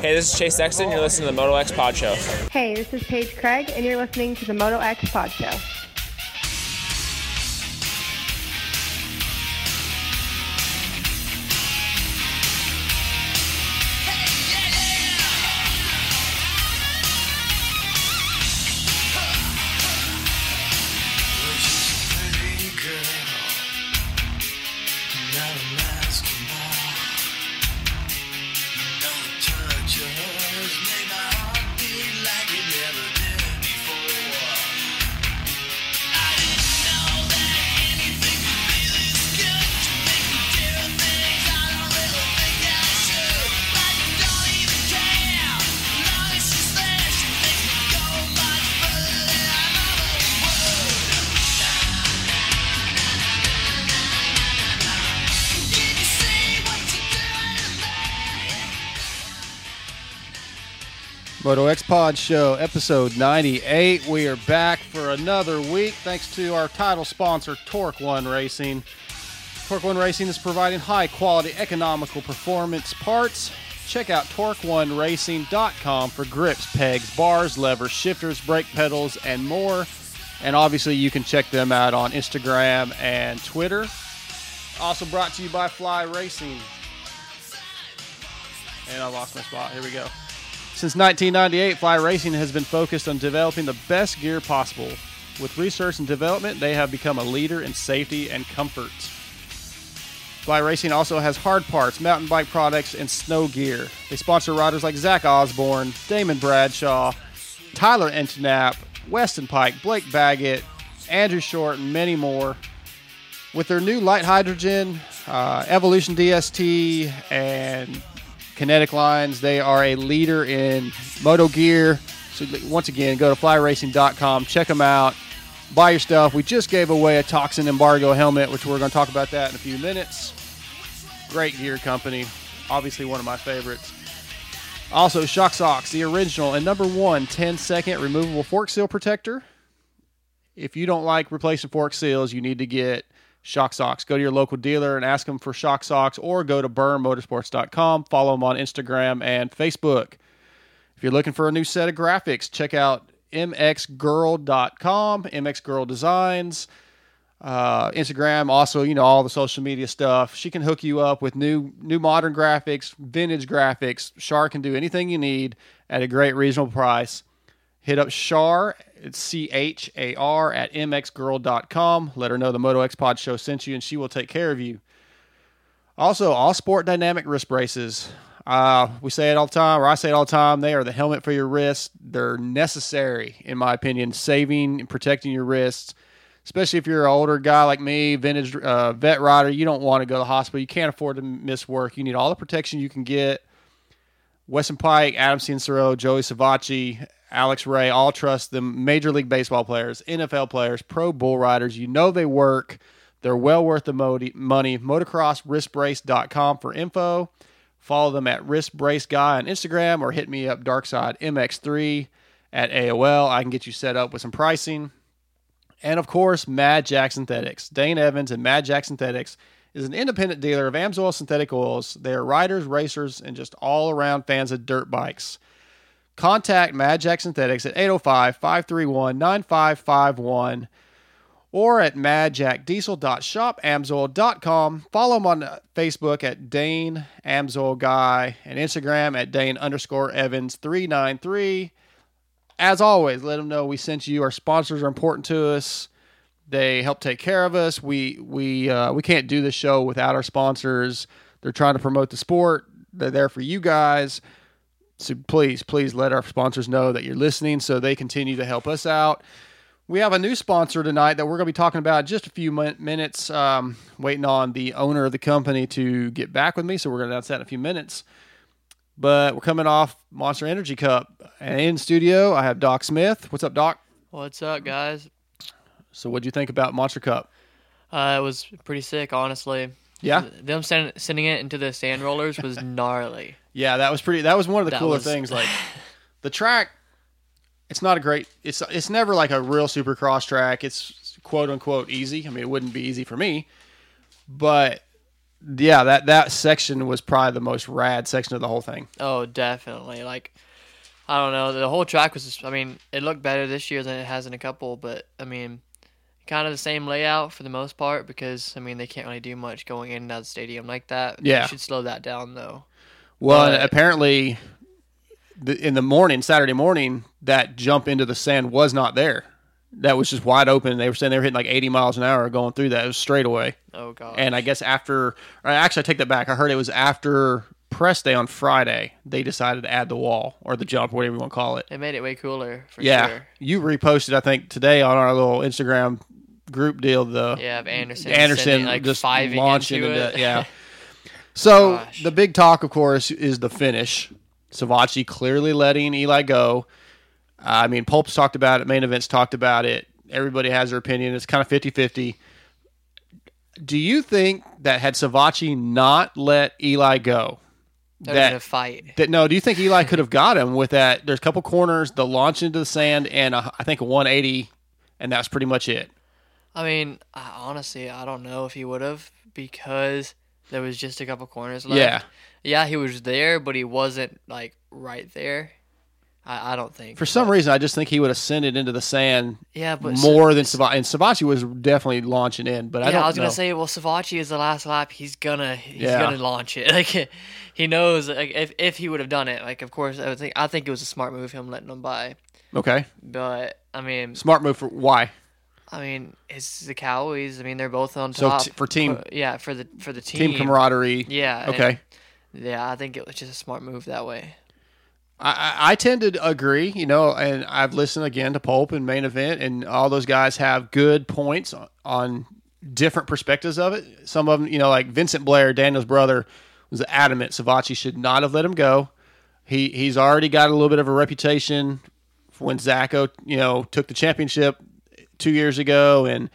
Hey, this is Chase Sexton. You're listening to the Moto X Pod Show. Hey, this is Paige Craig, and you're listening to the Moto X Pod Show. Moto X Pod Show, episode 98. We are back for another week thanks to our title sponsor, Torque One Racing. Torque One Racing is providing high quality, economical performance parts. Check out torqueoneracing.com for grips, pegs, bars, levers, shifters, brake pedals, and more. And obviously, you can check them out on Instagram and Twitter. Also brought to you by Fly Racing. And I lost my spot. Here we go. Since 1998, Fly Racing has been focused on developing the best gear possible. With research and development, they have become a leader in safety and comfort. Fly Racing also has hard parts, mountain bike products, and snow gear. They sponsor riders like Zach Osborne, Damon Bradshaw, Tyler Enticknap, Weston Peick, Blake Baggett, Andrew Short, and many more. With their new light hydrogen, uh, Evolution DST, and Kinetic Lines. They are a leader in moto gear. So once again, go to flyracing.com, check them out, buy your stuff. We just gave away a toxin embargo helmet, which we're going to talk about that in a few minutes. Great gear company, obviously one of my favorites. Also, Shock Socks, the original and number one 10 second removable fork seal protector. If you don't like replacing fork seals, you need to get Shock Socks. Go to your local dealer and ask them for Shock Socks or go to burnmotorsports.com. Follow them on Instagram and Facebook. If you're looking for a new set of graphics, check out mxgirl.com, mxgirl designs, uh, Instagram, also, you know, all the social media stuff. She can hook you up with new new modern graphics, vintage graphics. Char can do anything you need at a great reasonable price. Hit up Char, C H A R at mxgirl.com. Let her know the Moto X Pod show sent you and she will take care of you. Also, all sport dynamic wrist braces. Uh, we say it all the time, or I say it all the time. They are the helmet for your wrist. They're necessary, in my opinion, saving and protecting your wrists. Especially if you're an older guy like me, vintage uh, vet rider, you don't want to go to the hospital. You can't afford to miss work. You need all the protection you can get. Weston Peick, Adam Cincero, Joey Savatgy, Alex Ray all trust them. Major League Baseball players, NFL players, pro bull riders. You know they work. They're well worth the money. Motocrosswristbrace.com for info. Follow them at Wrist Brace Guy on Instagram or hit me up Darkside MX3 at AOL. I can get you set up with some pricing. And of course, Mad Jack Synthetics. Dane Evans and Mad Jack Synthetics is an independent dealer of Amsoil synthetic oils. They are riders, racers, and just all around fans of dirt bikes. Contact Mad Jack Synthetics at 805 531 9551 or at madjackdiesel.shopamsoil.com. Follow him on Facebook at Dane Amsoil Guy and Instagram at Dane underscore Evans 393. As always, let them know we sent you. Our sponsors are important to us. They help take care of us. We we uh, we can't do this show without our sponsors. They're trying to promote the sport. They're there for you guys. So please, please let our sponsors know that you're listening so they continue to help us out. We have a new sponsor tonight that we're going to be talking about in just a few minutes. Um, waiting on the owner of the company to get back with me, so we're going to announce that in a few minutes. But we're coming off Monster Energy Cup, and in studio I have Doc Smith. What's up, Doc? What's up, guys? So, what do you think about Monster Cup? Uh, it was pretty sick, honestly. Yeah, Them send, sending it into the sand rollers was gnarly. Yeah, that was pretty. That was one of the That cooler was- things. Like the track, it's not a great. It's it's never like a real supercross track. It's quote unquote easy. I mean, it wouldn't be easy for me, but yeah, that that section was probably the most rad section of the whole thing. Oh, definitely. Like, I don't know. The whole track was. Just, I mean, it looked better this year than it has in a couple, but I mean, kind of the same layout for the most part because I mean they can't really do much going in and out of the stadium like that. Yeah. they should slow that down though. Well, apparently, the, in the morning, Saturday morning, that jump into the sand was not there. That was just wide open. They were saying they were hitting like 80 miles an hour going through that. It was straight away. Oh god. And I guess after, actually, I take that back. I heard it was after press day on Friday. They decided to add the wall or the jump, whatever you want to call it. it made it way cooler for yeah, sure. you reposted, I think, today on our little Instagram group deal. The Yeah, of Anderson. Anderson sending, like just launching into into it. yeah. So Gosh. the big talk, of course, is the finish. Savatgy clearly letting Eli go. I mean, Pulp's talked about it. Main events talked about it. Everybody has their opinion. It's kind of 50-50. Do you think that had Savatgy not let Eli go, That been a fight. that no? Do you think Eli could have got him with that? There's a couple corners, the launch into the sand, and a, I think a 180, and that's pretty much it. I mean, I, honestly, I don't know if he would have because there was just a couple corners left. Yeah. Yeah, he was there, but he wasn't like right there. I, I don't think. For some reason, I just think he would have sent it into the sand yeah, but more than Sa- Savatgy. And Savatgy was definitely launching in, but I yeah, don't I was know. gonna say, well, Savatgy is the last lap. He's gonna, he's Yeah. gonna launch it. Like, he knows. Like, if if he would have done it, like, of course, I would think. I think it was a smart move him letting him by. okay, But I mean, smart move for why? I mean, it's the Cowboys. I mean, they're both on So top t- for team- yeah, for the for the team. Team camaraderie. Yeah. and- Okay. yeah, I think it was just a smart move that way. I, I I tend to agree, you know, and I've listened again to Pulp and Main Event, and all those guys have good points on, on different perspectives of it. Some of them, you know, like Vincent Blair, Daniel's brother, was adamant Savatgy should not have let him go. He he's already got a little bit of a reputation when Zacho, you know, took the championship two years ago, and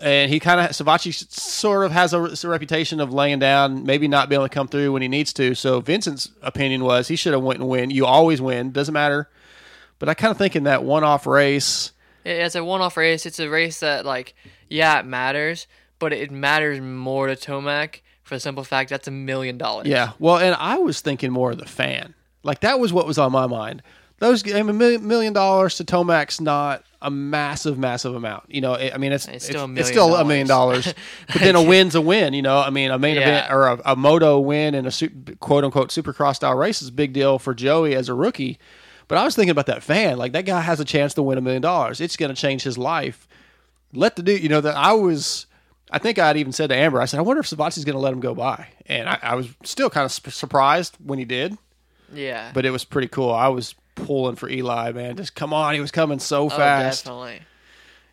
and he kind of Savatgy sort of has a, a reputation of laying down, maybe not being able to come through when he needs to. So Vincent's opinion was he should have went and win. You always win, doesn't matter. But I kind of think in that one-off race, It- It's a one-off race. It's a race that, like, yeah, it matters, but it matters more to Tomac for the simple fact that's a million dollars. yeah. Well, and I was thinking more of the fan. Like that was what was on my mind. Those I mean, a million, million dollars to Tomac's not a massive, massive amount. You know, I mean, it's It's it's, still a it's million still a million dollars. but then a win's a win. You know, I mean, a main Yeah. event or a, a moto win and a su- quote unquote supercross style race is a big deal for Joey as a rookie. But I was thinking about that fan. Like that guy has a chance to win a million dollars. It's going to change his life. Let the dude. You know that I was. I think I'd even said to Amber, I said, I wonder if Savatgy's going to let him go by. And I, I was still kind of sp- surprised when he did, Yeah. but it was pretty cool. I was pulling for Eli, man. Just come on. He was coming so oh, fast. definitely.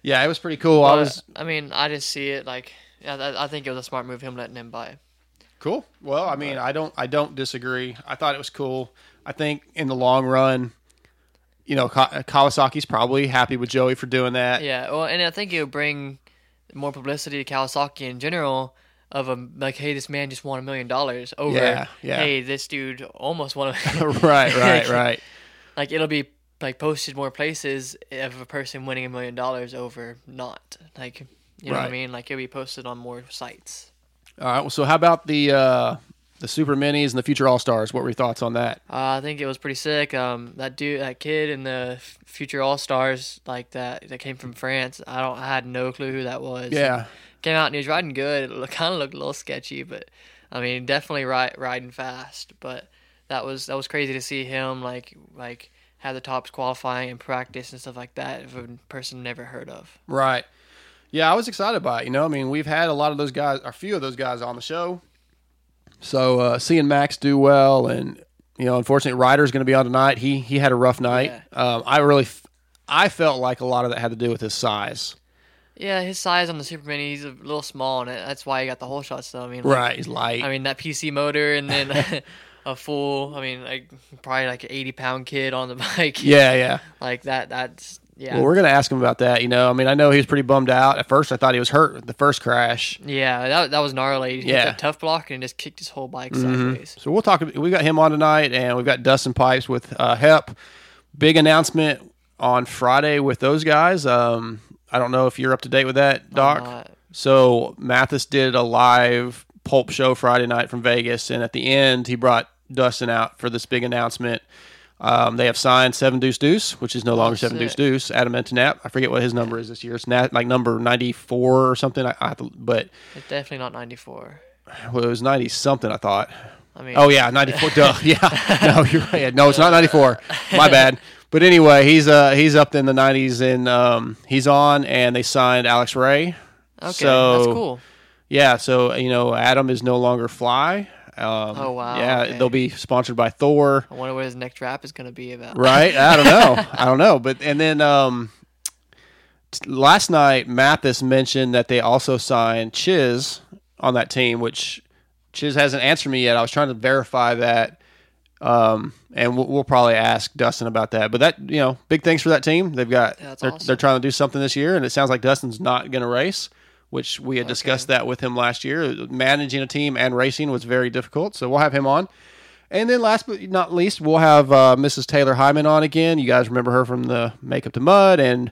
Yeah, it was pretty cool. I But, was I mean, I just see it like, yeah, I, I think it was a smart move him letting him by. cool. Well, I mean, I don't, I don't disagree. I thought it was cool. I think in the long run, you know, uh, Kawasaki's probably happy with Joey for doing that. Yeah. Well, and I think it would bring more publicity to Kawasaki in general. Of a like, hey, this man just won a million dollars over. Yeah, yeah. Hey, this dude almost won. A, right, right, right. Like it'll be like posted more places of a person winning a million dollars over not like you know what I mean like it'll be posted on more sites. All right. Well, so how about the uh, the Super Minis and the Future All Stars? What were your thoughts on that? Uh, I think it was pretty sick. Um, that dude, that kid in the future All Stars like that that came from France. I don't I had no clue who that was. Yeah. came out and he was riding good. It kind of looked a little sketchy, but I mean definitely ri- riding fast. But that was that was crazy to see him like like have the tops qualifying and practice and stuff like that of a person never heard of. Right. Yeah, I was excited by it. You know, I mean, we've had a lot of those guys, a few of those guys on the show. So uh, seeing Max do well, and you know, unfortunately, Ryder's going to be on tonight. He he had a rough night. Um, I really, f- I felt like a lot of that had to do with his size. Yeah, his size on the Super Mini, he's a little small, and that's why he got the whole shots. Though I mean, like, Right, he's light. I mean that PC motor, and then a full. I mean, like probably like an eighty pound kid on the bike. yeah, yeah. like that. That's yeah. Well, we're going to ask him about that. You know, I mean, I know he was pretty bummed out at first. I thought he was hurt with the first crash. yeah, that, that was gnarly. He Yeah. tough block and just kicked his whole bike Mm-hmm. sideways. So we'll talk. We got him on tonight, and we've got Dustin Pipes with uh, Hep. Big announcement on Friday with those guys. Um, I don't know if you're up to date with that, Doc. So Matthes did a live Pulp show Friday night from Vegas, and at the end he brought Dustin out for this big announcement. Um, they have signed Seven Deuce Deuce, which is no longer Seven sick. Deuce Deuce. Adam Enticknap, I forget what his number is this year. It's nat, like number ninety four or something. I, I to, but It's definitely not 94. well, it was ninety something. I thought. I mean, Oh yeah, ninety four. duh. Yeah. No, you're right. No, it's not ninety four. My bad. But anyway, he's uh he's up in the nineties and um he's on and they signed Alex Ray. okay, so- that's cool. Yeah, so you know Adam is no longer Fly. Um, Oh, wow, Yeah, okay. they'll be sponsored by Thor. I wonder what his next rap is going to be about. Right? I don't know. I don't know. But and then um t- last night Matthes mentioned that they also signed Chiz on that team, which Chiz hasn't answered me yet. I was trying to verify that. Um, and we'll, we'll probably ask Dustin about that. But that, you know, big things for that team. They've got That's they're, awesome. they're trying to do something this year, and it sounds like Dustin's not going to race, which we had discussed that with him last year. Managing a team and racing was very difficult, so we'll have him on. And then last but not least, we'll have uh, Mrs. Taylor Hyman on again. You guys remember her from the Makeup to Mud and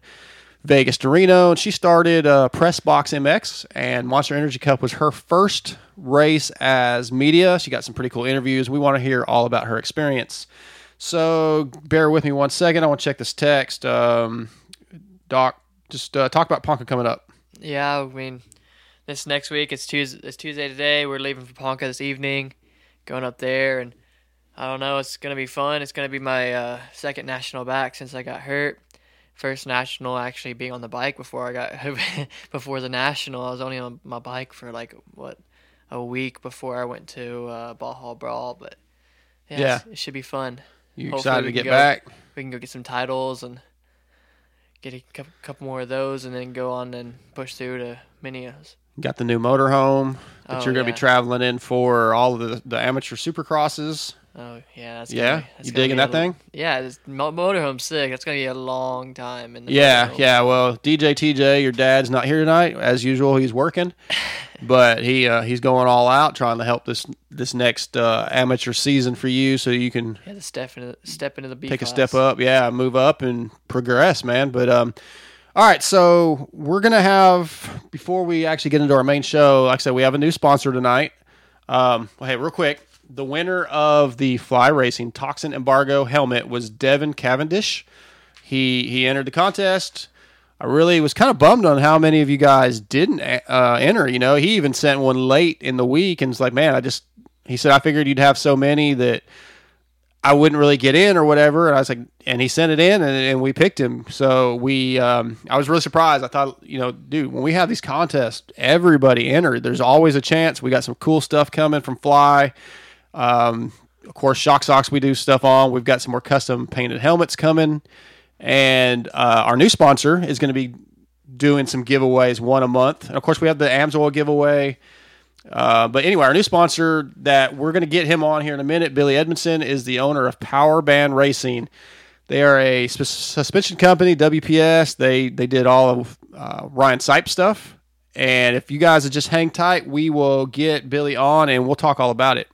Vegas to Reno. And she started uh, Press Box MX, and Monster Energy Cup was her first race as media. She got some pretty cool interviews. We want to hear all about her experience. So bear with me one second. I want to check this text. Um, Doc, just uh, talk about Ponca coming up. Yeah, I mean, this next week it's Tuesday. It's Tuesday today. We're leaving for Ponca this evening, going up there, and I don't know. It's gonna be fun. It's gonna be my uh, second national back since I got hurt. First national actually being on the bike before I got before the national. I was only on my bike for like what a week before I went to uh, Ball Hall Brawl, but yeah, Yeah. it should be fun. You Hopefully excited to get go- back? We can go get some titles and get a couple, couple more of those, and then go on and push through to Mini O's. Got the new motorhome that Oh, you're going to yeah. be traveling in for all of the, the amateur supercrosses. Oh yeah, that's Yeah? be- that's You digging be a that thing? Yeah, this mo- motorhome's sick. That's gonna be a long time. In the Yeah, motorhome. yeah. Well, DJ TJ, your dad's not here tonight. As usual, he's working, but he uh, he's going all out trying to help this this next uh, amateur season for you, so you can Yeah, step into step into the B take a step up. Yeah, move up and progress, man. But um, all right. So we're gonna have before we actually get into our main show. Like I said, we have a new sponsor tonight. Um, well, hey, real quick, the winner of the Fly Racing Toxin Embargo helmet was Devin Cavendish. He he entered the contest. I really was kind of bummed on how many of you guys didn't uh, enter. You know, he even sent one late in the week and was like, "Man, I just," he said, "I figured you'd have so many that I wouldn't really get in or whatever." And I was like, and he sent it in, and, and we picked him. So we, um, I was really surprised. I thought, you know, dude, when we have these contests, everybody entered. There's always a chance. We got some cool stuff coming from Fly. Um, of course, Shock Socks we do stuff on. We've got some more custom painted helmets coming, and uh, our new sponsor is going to be doing some giveaways one a month. And of course, we have the Amsoil giveaway. Uh, but anyway, our new sponsor that we're going to get him on here in a minute, Billy Edmondson, is the owner of Power Band Racing. They are a sus- suspension company, WPS. They they did all of uh, Ryan Sipe stuff. And if you guys would just hang tight, we will get Billy on and we'll talk all about it.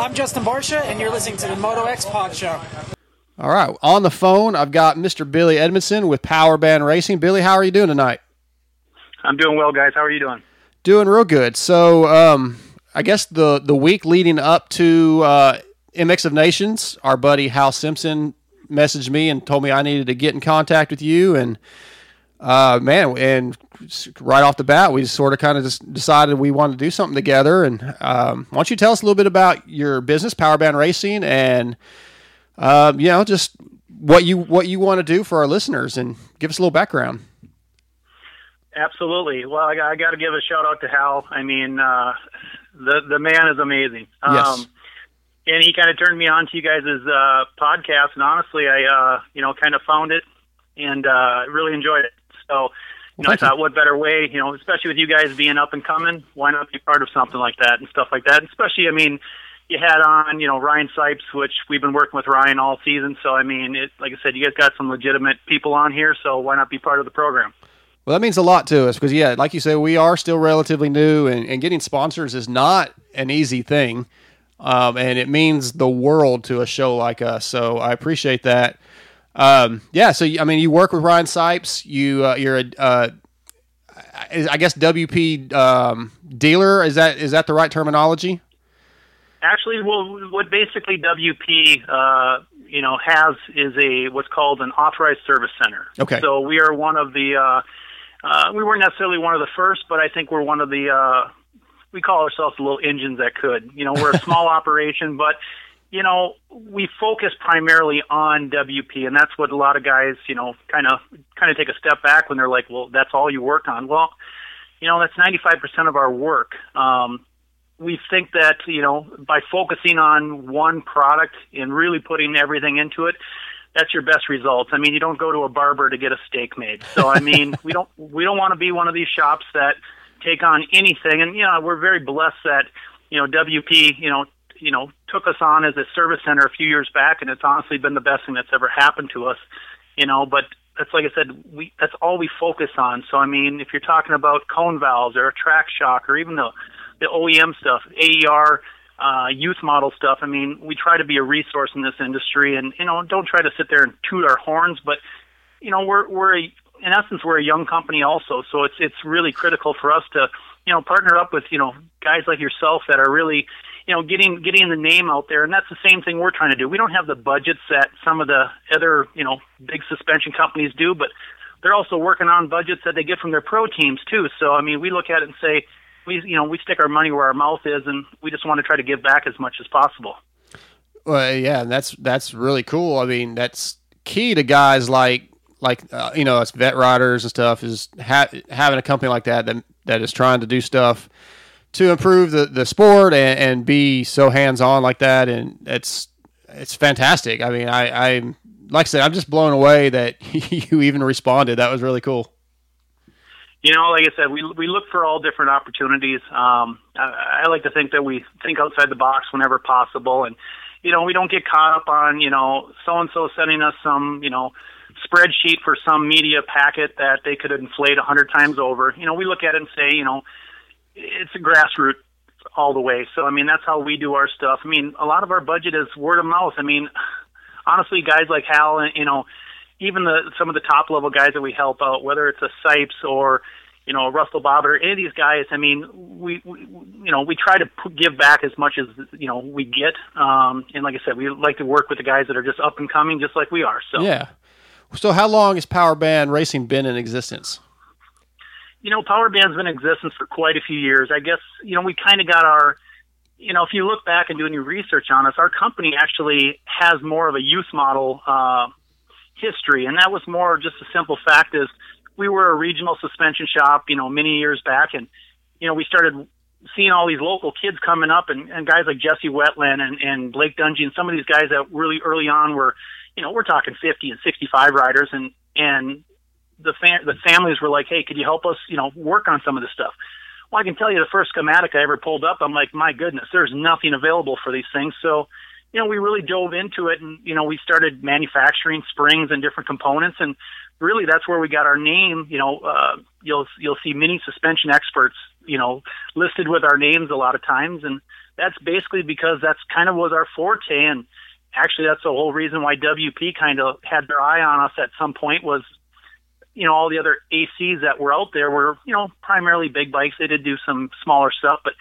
I'm Justin Barcia, and you're listening to the Moto X Pod Show. All right, on the phone, I've got Mr. Billy Edmondson with Power Band Racing. Billy, how are you doing tonight? I'm doing well, guys. How are you doing? Doing real good. So, um, I guess the the week leading up to uh, MX of Nations, our buddy Hal Simpson messaged me and told me I needed to get in contact with you. And uh, man, and right off the bat, we sort of kind of just decided we wanted to do something together. And um, why don't you tell us a little bit about your business, Power Band Racing, and um, you know, just what you what you want to do for our listeners, and give us a little background. Absolutely. Well, I, got- I got to give a shout out to Hal. I mean, uh, the the man is amazing. Yes. and he kind of turned me on to you guys' uh, podcast, and honestly, I uh, you know kind of found it and uh, really enjoyed it. So, you know, I you. thought, what better way, you know, especially with you guys being up and coming, why not be part of something like that and stuff like that? Especially, I mean, you had on, you know, Ryan Sipes, which we've been working with Ryan all season. So, I mean, it, like I said, you guys got some legitimate people on here, so why not be part of the program? Well, that means a lot to us because, yeah, like you say, we are still relatively new, and, and getting sponsors is not an easy thing. Um, and it means the world to a show like us. So I appreciate that. Um, yeah, so I mean, you work with Ryan Sipes. You uh, you're a uh, I guess WP um, dealer is that is that the right terminology? Actually, well, what basically WP uh, you know has is a what's called an authorized service center. Okay. So we are one of the. Uh, uh, we weren't necessarily one of the first, but I think we're one of the. Uh, we call ourselves the little engines that could. You know, we're a small operation, but you know, we focus primarily on WP, and that's what a lot of guys, you know, kind of kind of take a step back when they're like, "Well, that's all you work on." Well, you know, that's 95% of our work. Um, we think that you know, by focusing on one product and really putting everything into it, that's your best results. I mean, you don't go to a barber to get a steak made. So, I mean, we don't we don't want to be one of these shops that take on anything. And you know, we're very blessed that you know WP, you know, you know, took us on as a service center a few years back, and it's honestly been the best thing that's ever happened to us. You know, but that's like I said, we that's all we focus on. So I mean, if you're talking about cone valves or a track shock or even the the OEM stuff, AER, uh, youth model stuff. I mean, we try to be a resource in this industry, and you know, don't try to sit there and toot our horns, but you know, we're we're a, in essence we're a young company also, so it's it's really critical for us to you know partner up with you know guys like yourself that are really you know, getting getting the name out there, and that's the same thing we're trying to do. We don't have the budgets that some of the other you know big suspension companies do, but they're also working on budgets that they get from their pro teams too. So I mean, we look at it and say, we you know we stick our money where our mouth is, and we just want to try to give back as much as possible. Well, yeah, that's that's really cool. I mean, that's key to guys like like uh, you know us vet riders and stuff is ha- having a company like that that that is trying to do stuff to improve the, the sport and, and be so hands on like that. And it's it's fantastic. I mean, I, I like I said, I'm just blown away that you even responded. That was really cool. You know, like I said, we we look for all different opportunities. Um, I, I like to think that we think outside the box whenever possible, and you know, we don't get caught up on you know so and so sending us some you know spreadsheet for some media packet that they could inflate a hundred times over. You know, we look at it and say, you know, it's a grassroots all the way. So I mean, that's how we do our stuff. I mean, a lot of our budget is word of mouth. I mean, honestly, guys like Hal, you know, even the some of the top level guys that we help out, whether it's a Sipes or you know Russell Bob or any of these guys. I mean, we, we you know we try to p- give back as much as you know we get. Um, and like I said, we like to work with the guys that are just up and coming, just like we are. So yeah. So how long has Power Band Racing been in existence? you know, Power Band's been in existence for quite a few years. I guess, you know, we kind of got our, you know, if you look back and do any research on us, our company actually has more of a youth model uh, history, and that was more just a simple fact is we were a regional suspension shop, you know, many years back, and you know, we started seeing all these local kids coming up, and, and guys like Jesse Wetland and, and Blake Dungy, and some of these guys that really early on were, you know, we're talking 50 and 65 riders, and and the fam- the families were like, "Hey, could you help us, you know, work on some of this stuff?" Well, I can tell you, the first schematic I ever pulled up, I'm like, "My goodness, there's nothing available for these things." So, you know, we really dove into it, and you know, we started manufacturing springs and different components, and really, that's where we got our name. You know, uh, you'll you'll see many suspension experts, you know, listed with our names a lot of times, and that's basically because that's kind of was our forte, and actually, that's the whole reason why WP kind of had their eye on us at some point was you know, all the other ACs that were out there were, you know, primarily big bikes. They did do some smaller stuff, but,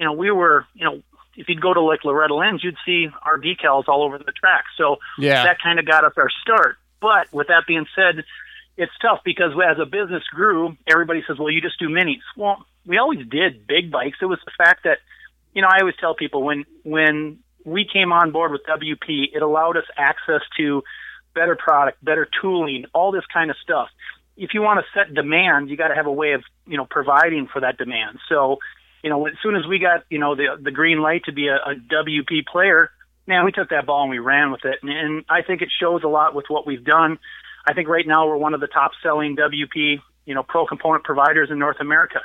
you know, we were, you know, if you'd go to like Loretta Lynn's, you'd see our decals all over the track. So yeah. that kind of got us our start. But with that being said, it's tough because as a business grew, everybody says, well, you just do minis. Well, we always did big bikes. It was the fact that, you know, I always tell people when, when we came on board with WP, it allowed us access to better product, better tooling, all this kind of stuff if you want to set demand, you got to have a way of you know providing for that demand. So, you know, as soon as we got you know the the green light to be a, a WP player, man, we took that ball and we ran with it, and, and I think it shows a lot with what we've done. I think right now we're one of the top selling WP you know pro component providers in North America.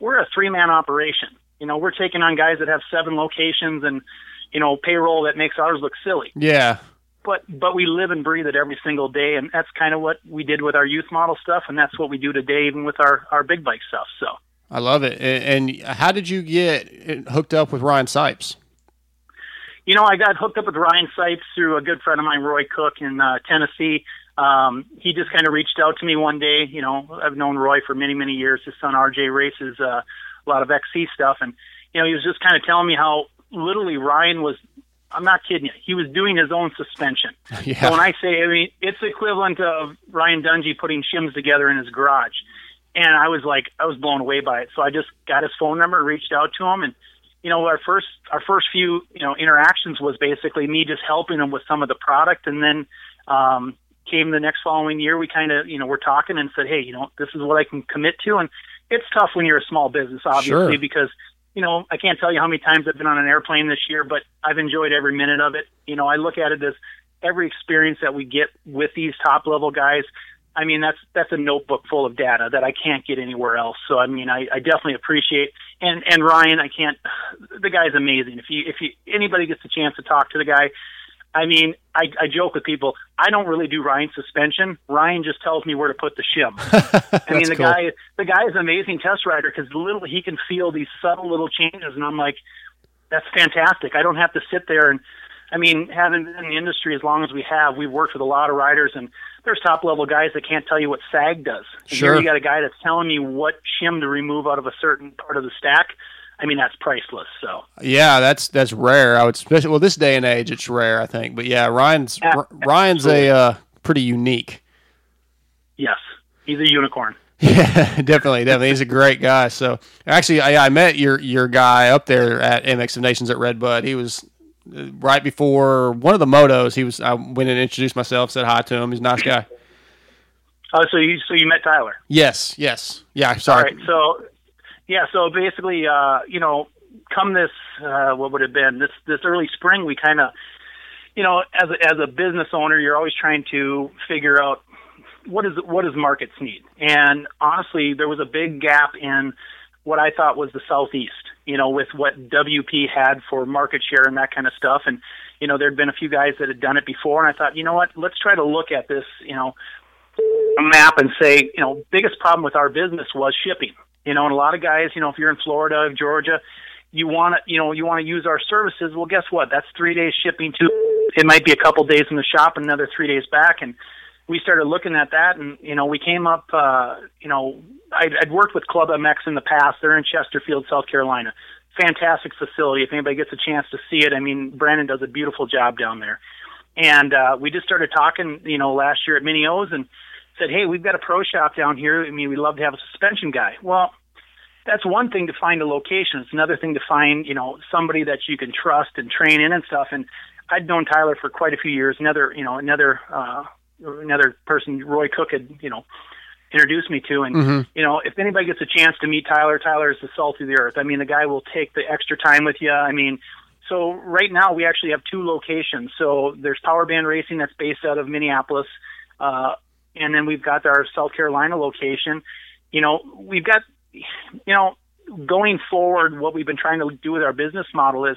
We're a three man operation. You know, we're taking on guys that have seven locations and you know payroll that makes ours look silly. Yeah, but but we live and breathe it every single day, and that's kind of what we did with our youth model stuff, and that's what we do today, even with our our big bike stuff. So I love it. And how did you get hooked up with Ryan Sipes? You know, I got hooked up with Ryan Sipes through a good friend of mine, Roy Cook, in uh, Tennessee. Um, he just kind of reached out to me one day. You know, I've known Roy for many, many years. His son RJ races uh, a lot of XC stuff, and you know, he was just kind of telling me how literally Ryan was. I'm not kidding you. He was doing his own suspension. Yeah. So when I say, I mean, it's equivalent of Ryan Dungey putting shims together in his garage. And I was like, I was blown away by it. So I just got his phone number, reached out to him, and you know, our first our first few you know interactions was basically me just helping him with some of the product, and then um, came the next following year. We kind of you know we're talking and said, hey, you know, this is what I can commit to, and it's tough when you're a small business, obviously, Sure. because you know I can't tell you how many times I've been on an airplane this year, but I've enjoyed every minute of it. You know, I look at it as every experience that we get with these top level guys. I mean, that's that's a notebook full of data that I can't get anywhere else. So I mean, I, I definitely appreciate and and Ryan, I can't. The guy's amazing. If you if you anybody gets a chance to talk to the guy, I mean, I, I joke with people. I don't really do Ryan suspension. Ryan just tells me where to put the shim. I mean, the cool. guy the guy is an amazing test rider because little he can feel these subtle little changes, and I'm like, that's fantastic. I don't have to sit there and. I mean, having been in the industry as long as we have, we've worked with a lot of riders, and there's top level guys that can't tell you what SAG does. And Sure. Here you got a guy that's telling me what shim to remove out of a certain part of the stack. I mean, that's priceless. So Yeah, that's that's rare. I would especially well this day and age it's rare, I think. But yeah, Ryan's Yeah, R- Ryan's a uh, pretty unique. yes, he's a unicorn. Yeah, definitely, definitely. He's a great guy. So actually, I, I met your your guy up there at MX of Nations at Redbud. He was uh, right before one of the motos. He was. I went and introduced myself, said hi to him. He's a nice guy. Oh, so you so you met Tyler? Yes, yes, yeah. Sorry. right. So yeah. So basically, uh, you know, come this uh, what would it have been this this early spring, we kind of, you know, as a, as a business owner, you're always trying to figure out what is what does markets need. And honestly, there was a big gap in what I thought was the southeast. You know, with what WP had for market share and that kind of stuff. And you know, there'd been a few guys that had done it before, and I thought, you know what, let's try to look at this. You know, map and say, you know, biggest problem with our business was shipping. You know, and a lot of guys, you know, if you're in Florida, Georgia, you want to, you know, you want to use our services. Well, guess what? That's three days shipping to. It might be a couple days in the shop and another three days back. And we started looking at that, and you know, we came up. uh, You know, I'd, I'd worked with Club MX in the past. They're in Chesterfield, South Carolina. Fantastic facility. If anybody gets a chance to see it, I mean, Brandon does a beautiful job down there. And uh, we just started talking, you know, last year at Mini O's and said, hey, we've got a pro shop down here. I mean, we'd love to have a suspension guy. Well, that's one thing to find a location. It's another thing to find, you know, somebody that you can trust and train in and stuff. And I'd known Tyler for quite a few years. Another, you know, another, uh, another person, Roy Cook, had, you know, introduced me to. And you know, if anybody gets a chance to meet Tyler, Tyler is the salt of the earth. I mean, the guy will take the extra time with you. I mean, so right now we actually have two locations. So there's Power Band Racing that's based out of Minneapolis, uh, and then we've got our South Carolina location. You know, we've got, you know, going forward, what we've been trying to do with our business model is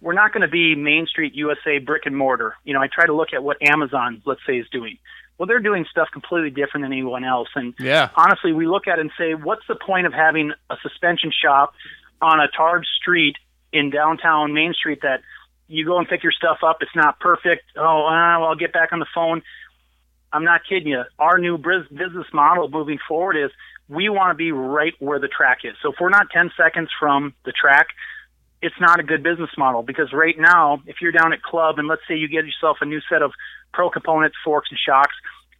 we're not going to be Main Street USA brick and mortar. You know, I try to look at what Amazon, let's say, is doing. Well, they're doing stuff completely different than anyone else. And Yeah. honestly, we look at it and say, what's the point of having a suspension shop on a tarred street in downtown Main Street that you go and pick your stuff up, it's not perfect. Oh, uh, well, I'll get back on the phone. I'm not kidding you. Our new business model moving forward is we want to be right where the track is. So if we're not 10 seconds from the track, it's not a good business model because right now, if you're down at club and let's say you get yourself a new set of pro components, forks, and shocks,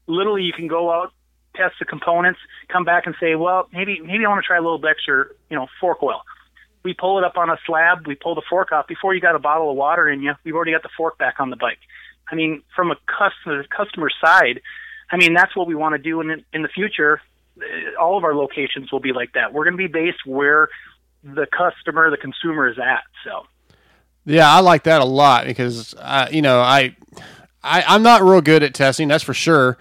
literally you can go out, test the components, come back and say, well, maybe maybe I want to try a little bit extra, you know, fork oil. We pull it up on a slab, we pull the fork off. Before you got a bottle of water in you, we've already got the fork back on the bike. I mean, from a customer customer side, I mean that's what we want to do in in the future. Uh, All of our locations will be like that. We're going to be based where the customer, the consumer is at. So. Yeah, I like that a lot because I, you know, I, I, I'm not real good at testing, that's for sure.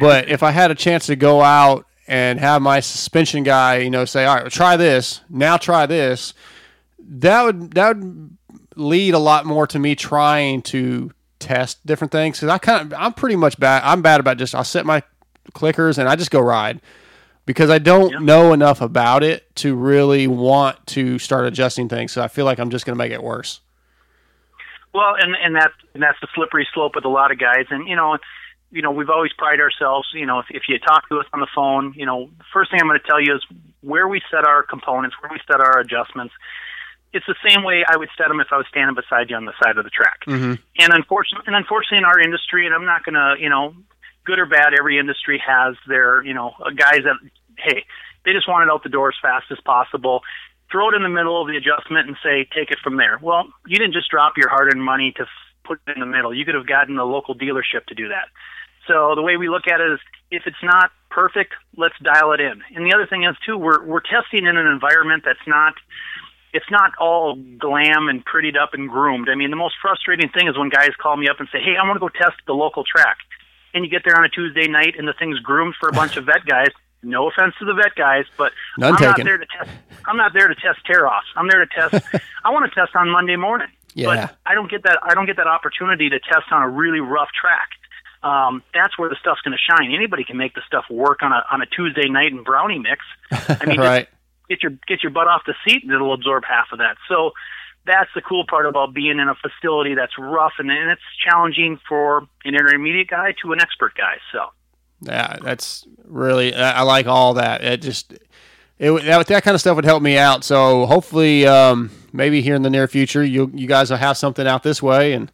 But if I had a chance to go out and have my suspension guy, you know, say, "All right, try this. Now try this," that would that would lead a lot more to me trying to test different things. Because I kind of, I'm pretty much bad. I'm bad about just I'll set my clickers and I just go ride because I don't know enough about it to really want to start adjusting things. So I feel like I'm just going to make it worse. Well, and and that's and that's the slippery slope with a lot of guys. And you know, you know, we've always prided ourselves, you know, if, if you talk to us on the phone, you know, the first thing I'm going to tell you is where we set our components, where we set our adjustments. It's the same way I would set them if I was standing beside you on the side of the track. Mm-hmm. And unfortunately, and unfortunately, in our industry, and I'm not going to, you know, good or bad, every industry has their, you know, uh, guys that, hey, they just want it out the door as fast as possible. Throw it in the middle of the adjustment and say, take it from there. Well, you didn't just drop your hard-earned money to put it in the middle. You could have gotten a local dealership to do that. So the way we look at it is, if it's not perfect, let's dial it in. And the other thing is too, we're we're testing in an environment that's not it's not all glam and prettied up and groomed. I mean, the most frustrating thing is when guys call me up and say, "Hey, I want to go test the local track," and you get there on a Tuesday night and the thing's groomed for a bunch of vet guys. No offense to the vet guys, but None I'm taken. not there to test. I'm not there to test tear offs. I'm there to test. I want to test on Monday morning. Yeah. But I don't get that. I don't get that opportunity to test on a really rough track. Um, that's where the stuff's going to shine. Anybody can make the stuff work on a on a Tuesday night in brownie mix. I mean, right. get your get your butt off the seat and it'll absorb half of that. So that's the cool part about being in a facility that's rough and, and it's challenging for an intermediate guy to an expert guy. So Yeah, that's really I I like all that. It just it that, that kind of stuff would help me out. So hopefully, um, maybe here in the near future, you you guys will have something out this way, and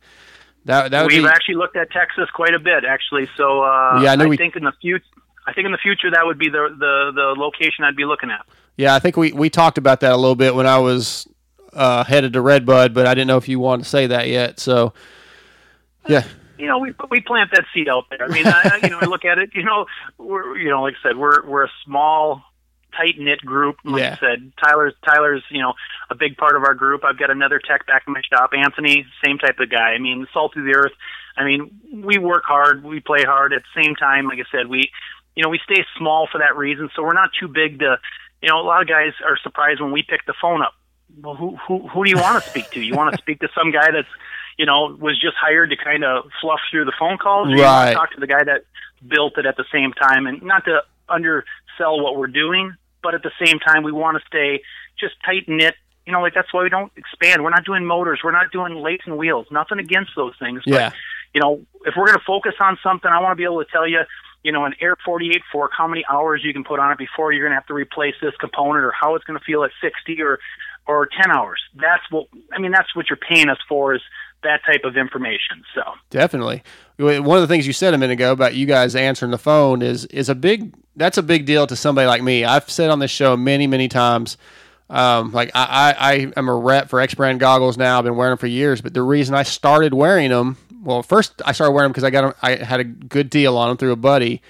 that that would we've be actually looked at Texas quite a bit actually. So uh, Yeah, I know we- think in the future. I think in the future that would be the, the the location I'd be looking at. yeah. I think we we talked about that a little bit when I was uh, headed to Redbud, but I didn't know if you wanted to say that yet. So yeah, you know, we we plant that seed out there. I mean, I, you know, I look at it. You know, we're you know, like I said, we're we're a small, tight knit group. Like Yeah. I said, Tyler's Tyler's you know a big part of our group. I've got another tech back in my shop, Anthony, same type of guy. I mean, salt of the earth. I mean, we work hard, we play hard. At the same time, like I said, we you know we stay small for that reason. So we're not too big to. You know, a lot of guys are surprised when we pick the phone up. Well, who who who do you want to speak to? You want to speak to some guy that's you know, was just hired to kind of fluff through the phone calls. or you want Right. to talk to the guy that built it at the same time, and not to undersell what we're doing, but at the same time, we want to stay just tight knit. You know, like that's why we don't expand. We're not doing motors. We're not doing lace and wheels. Nothing against those things. But, Yeah. You know, if we're going to focus on something, I want to be able to tell you, you know, an AER 48 fork, how many hours you can put on it before you're going to have to replace this component, or how it's going to feel at 60 or or 10 hours. That's what I mean. That's what you're paying us for is that type of information. So Definitely. One of the things you said a minute ago about you guys answering the phone is is a big that's a big deal to somebody like me. I've said on this show many many times. Um, like I, I, I am a rep for EKS brand goggles now. I've been wearing them for years, but the reason I started wearing them, well, first I started wearing them because I got them, I had a good deal on them through a buddy,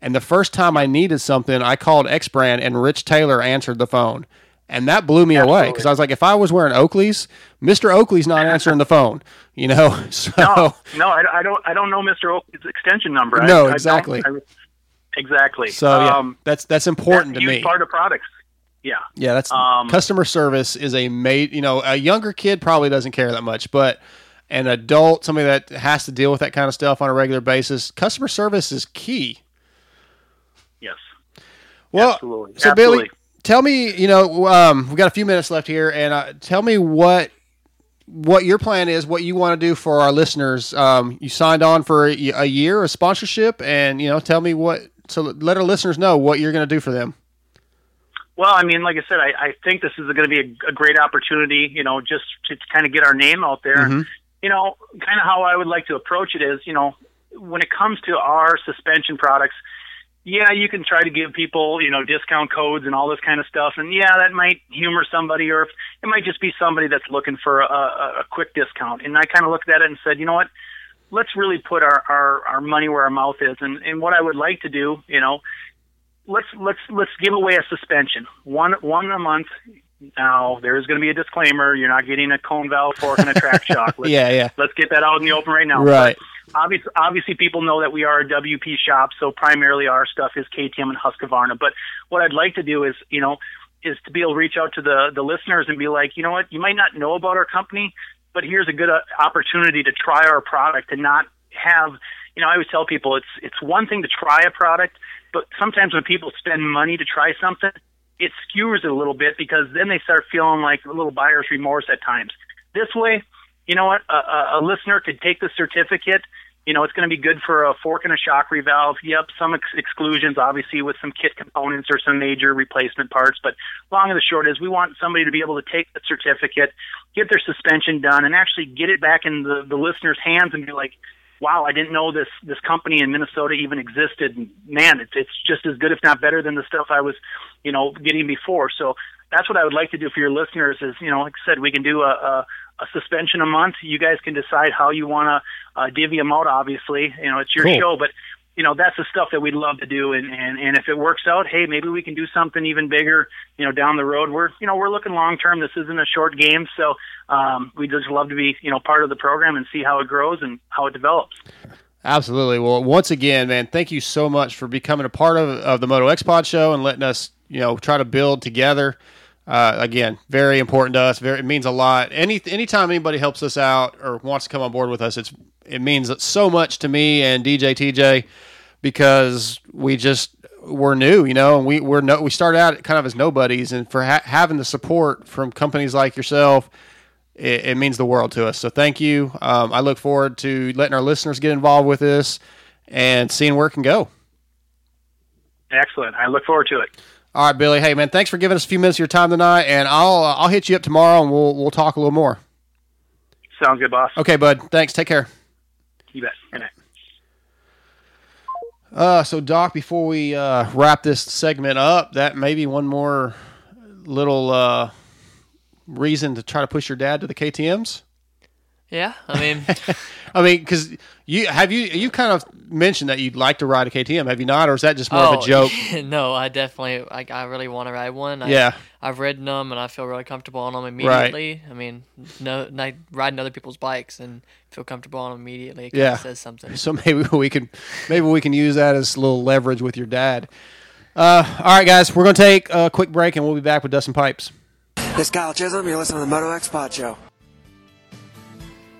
and the first time I needed something, I called EKS brand and Rich Taylor answered the phone, and that blew me away because I was like, if I was wearing Oakley's, Mister Oakley's not answering the phone, you know. So no, no, I, I don't. I don't know Mr. Oakley's extension number. No, I exactly. I- exactly. So yeah, um, that's that's important that's to me. part of products. Yeah. Yeah, that's Um, customer service is a made. You know, a younger kid probably doesn't care that much, but an adult, somebody that has to deal with that kind of stuff on a regular basis, customer service is key. Yes. Well, Absolutely. so Absolutely. Billy, tell me, you know, um, we've got a few minutes left here, and uh, tell me what what your plan is, what you want to do for our listeners. Um, you signed on for a, a year of sponsorship, and you know, tell me what. So let our listeners know what you're going to do for them. Well, I mean, like I said, I, I think this is going to be a, a great opportunity, you know, just to kind of get our name out there. Mhm. You know, kind of how I would like to approach it is, you know, when it comes to our suspension products, yeah, you can try to give people, you know, discount codes and all this kind of stuff, and yeah, that might humor somebody, or it might just be somebody that's looking for a, a, a quick discount. And I kind of looked at it and said, you know what? Let's really put our, our, our money where our mouth is, and, and what I would like to do, you know, let's let's let's give away a suspension one one a month. Now there is going to be a disclaimer: you're not getting a cone valve fork and a track shock. Let's, Yeah, yeah. Let's get that out in the open right now. Right. But Obviously, obviously, people know that we are a WP shop, so primarily our stuff is KTM and Husqvarna. But what I'd like to do is, you know, is to be able to reach out to the the listeners and be like, you know what, you might not know about our company, but here's a good uh, opportunity to try our product and not have, you know, I always tell people it's it's one thing to try a product, but sometimes when people spend money to try something, it skewers it a little bit because then they start feeling like a little buyer's remorse at times. This way, you know what, a, a, listener could take the certificate, You know, it's going to be good for a fork and a shock revalve. Yep, some ex- exclusions, obviously, with some kit components or some major replacement parts. But long and the short is, we want somebody to be able to take the certificate, get their suspension done, and actually get it back in the, the listener's hands and be like, wow, I didn't know this this company in Minnesota even existed. And man, it's it's just as good, if not better, than the stuff I was, you know, getting before. So that's what I would like to do for your listeners. Is you know, like I said, we can do a, a a suspension a month. You guys can decide how you want to uh, divvy them out. Obviously, you know it's your Cool. show, but you know that's the stuff that we'd love to do. And, and and if it works out, hey, maybe we can do something even bigger. You know, down the road, we're you know we're looking long term. This isn't a short game, so um, we just love to be you know part of the program and see how it grows and how it develops. Absolutely. Well, once again, man, thank you so much for becoming a part of, of the Moto X Pod show and letting us, you know, try to build together. Uh, again, very important to us. Very, it means a lot. Any anytime anybody helps us out or wants to come on board with us, it's it means so much to me and DJ TJ because we just we're new, you know, and we we're no, we started out kind of as nobodies, and for ha- having the support from companies like yourself, it, it means the world to us. So thank you. Um, I look forward to letting our listeners get involved with this and seeing where it can go. Excellent. I look forward to it. All right, Billy. Hey, man, thanks for giving us a few minutes of your time tonight, and I'll uh, I'll hit you up tomorrow, and we'll we'll talk a little more. Sounds good, boss. Okay, bud. Thanks. Take care. You bet. Uh, so Doc, before we uh, wrap this segment up, that may be one more little uh, reason to try to push your dad to the KTM's. Yeah, I mean, I mean, because you have you you kind of mentioned that you'd like to ride a KTM, have you not, or is that just more of oh, a joke? no, I definitely, like, I really want to ride one. I, Yeah. I've ridden them and I feel really comfortable on them immediately. I mean, no, like riding other people's bikes and feel comfortable on them immediately. It Yeah. says something. So maybe we can maybe we can use that as a little leverage with your dad. Uh, all right, guys, we're gonna take a quick break, and we'll be back with Dustin Pipes. This is Kyle Chisholm. You're listening to the Moto X Pod Show.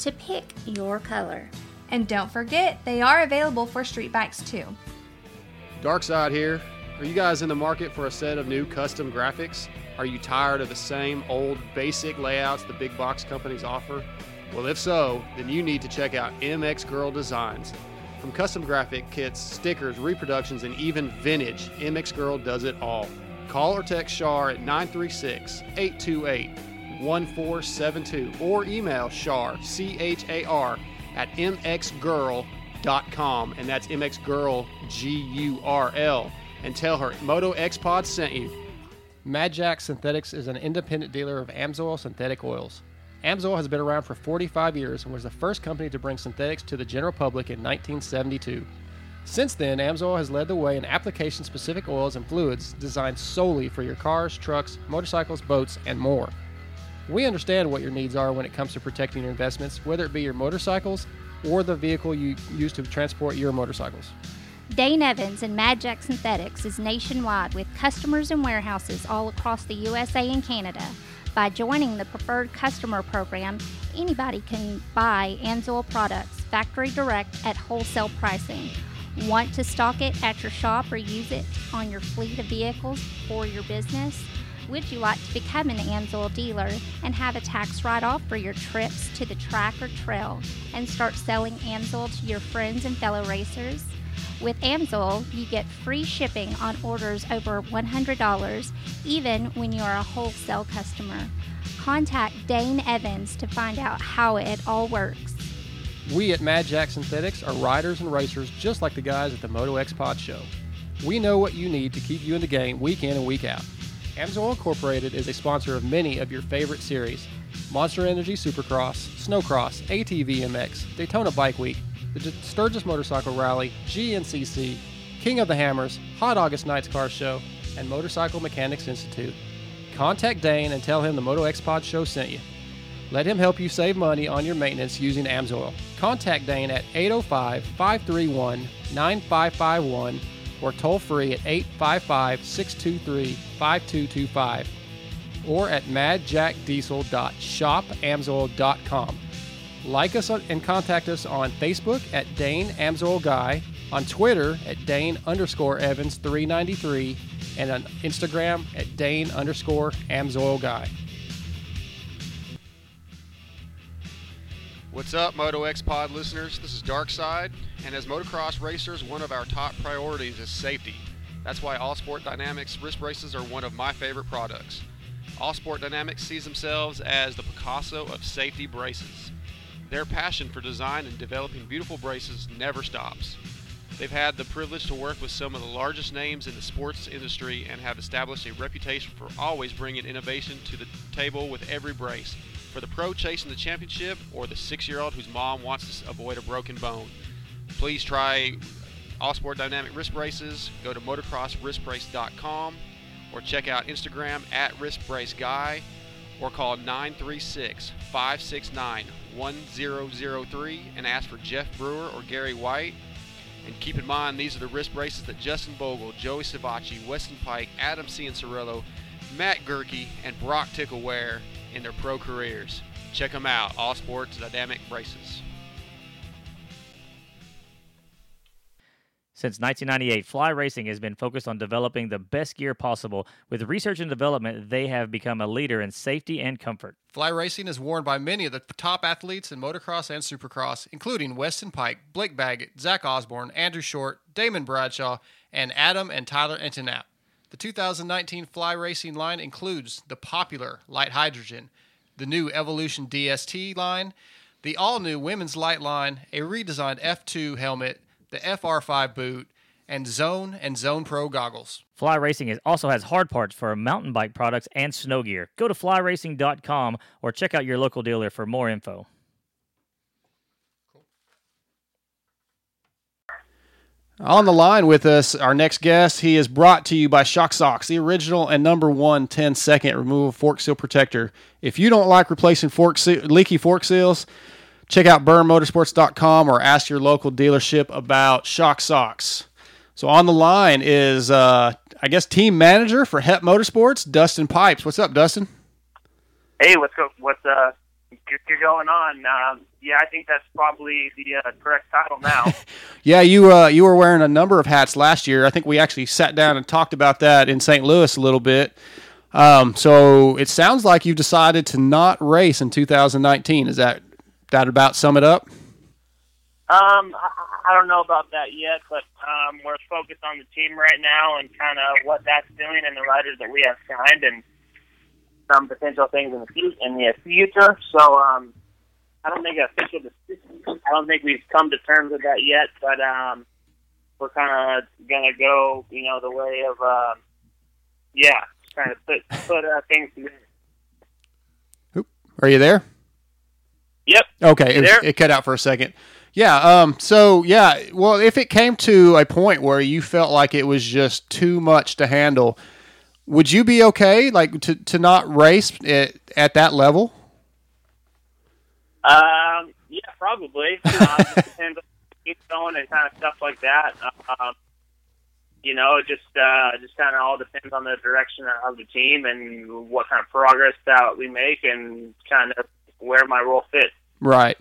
to pick your color. And don't forget, they are available for street bikes too. Dark Side here. Are you guys in the market for a set of new custom graphics? Are you tired of the same old basic layouts the big box companies offer? Well, if so, then you need to check out MX Girl Designs. From custom graphic kits, stickers, reproductions, and even vintage, MX Girl does it all. Call or text Shar at 936 828 1472 or email Shar, C H A R, at mxgirl.com, and that's mxgirl, G U R L, and tell her Moto X Pod sent you. Mad Jack Synthetics is an independent dealer of Amsoil synthetic oils. Amsoil has been around for 45 years and was the first company to bring synthetics to the general public in 1972. Since then, Amsoil has led the way in application specific oils and fluids designed solely for your cars, trucks, motorcycles, boats, and more. We understand what your needs are when it comes to protecting your investments, whether it be your motorcycles or the vehicle you use to transport your motorcycles. Dane Evans and Mad Jack Synthetics is nationwide with customers and warehouses all across the USA and Canada. By joining the Preferred Customer Program, anybody can buy Amsoil products factory direct at wholesale pricing. Want to stock it at your shop or use it on your fleet of vehicles for your business? Would you like to become an Amsoil dealer and have a tax write off for your trips to the track or trail and start selling Amsoil to your friends and fellow racers? With Amsoil, you get free shipping on orders over $100, even when you are a wholesale customer. Contact Dane Evans to find out how it all works. We at Mad Jack Synthetics are riders and racers just like the guys at the Moto X Pod Show. We know what you need to keep you in the game week in and week out. Amsoil Incorporated is a sponsor of many of your favorite series Monster Energy Supercross, Snowcross, ATV MX, Daytona Bike Week, the Sturgis Motorcycle Rally, GNCC, King of the Hammers, Hot August Nights Car Show, and Motorcycle Mechanics Institute. Contact Dane and tell him the Moto X Pod Show sent you. Let him help you save money on your maintenance using Amsoil. Contact Dane at 805 531 9551 or toll free at 855 623 5225 or at madjackdiesel.shopamsoil.com. Like us and contact us on Facebook at Dane Amsoil Guy, on Twitter at Dane underscore Evans 393, and on Instagram at Dane underscore Amsoil Guy. What's up, Moto X Pod listeners? This is Darkside, and as motocross racers, one of our top priorities is safety. That's why All Sport Dynamics wrist braces are one of my favorite products. All Sport Dynamics sees themselves as the Picasso of safety braces. Their passion for design and developing beautiful braces never stops. They've had the privilege to work with some of the largest names in the sports industry and have established a reputation for always bringing innovation to the table with every brace. For the pro chasing the championship or the six year old whose mom wants to avoid a broken bone, please try All Sport Dynamic Wrist Braces. Go to motocrosswristbrace.com or check out Instagram at wristbraceguy or call 936 569 1003 and ask for Jeff Brewer or Gary White. And keep in mind, these are the wrist braces that Justin Bogle, Joey Savatgy, Weston Peick, Adam Cianciarulo, Matt Gerke, and Broc Tickle wear in their pro careers. Check them out, All Sports Dynamic Braces. Since 1998, Fly Racing has been focused on developing the best gear possible. With research and development, they have become a leader in safety and comfort. Fly Racing is worn by many of the top athletes in motocross and supercross, including Weston Peick, Blake Baggett, Zach Osborne, Andrew Short, Damon Bradshaw, and Adam and Tyler Enticknap. The 2019 Fly Racing line includes the popular Light Hydrogen, the new Evolution DST line, the all new Women's Light line, a redesigned F2 helmet, the FR5 boot, and Zone and Zone Pro goggles. Fly Racing is, also has hard parts for mountain bike products and snow gear. Go to flyracing.com or check out your local dealer for more info. On the line with us, our next guest, he is brought to you by Shock Socks, the original and number one 10 second removal fork seal protector. If you don't like replacing fork seal, leaky fork seals, check out burnmotorsports.com or ask your local dealership about Shock Socks. So on the line is, uh, I guess, team manager for HEP Motorsports, Dustin Pipes. What's up, Dustin? Hey, what's go, what's uh you're going on? Um, yeah, I think that's probably the uh, correct title now. Yeah, you uh, you were wearing a number of hats last year. I think we actually sat down and talked about that in St. Louis a little bit. Um, so it sounds like you've decided to not race in 2019. Is that that about sum it up? Um, I, don't know about that yet, but um, we're focused on the team right now and kind of what that's doing and the riders that we have signed and some potential things in the future. In the future, so um, I don't think an official decision. I don't think we've come to terms with that yet, but um, we're kind of gonna go, you know, the way of, um, yeah, trying to put put uh, things together. Are you there? Yep. Okay, it, was- it cut out for a second. Yeah. Um. So yeah. Well, if it came to a point where you felt like it was just too much to handle, would you be okay, like to to not race at, at that level? Um, yeah, probably. It depends on keep going and kind of stuff like that. Um, you know, it just uh, just kind of all depends on the direction of the team and what kind of progress that we make and kind of where my role fits. Right.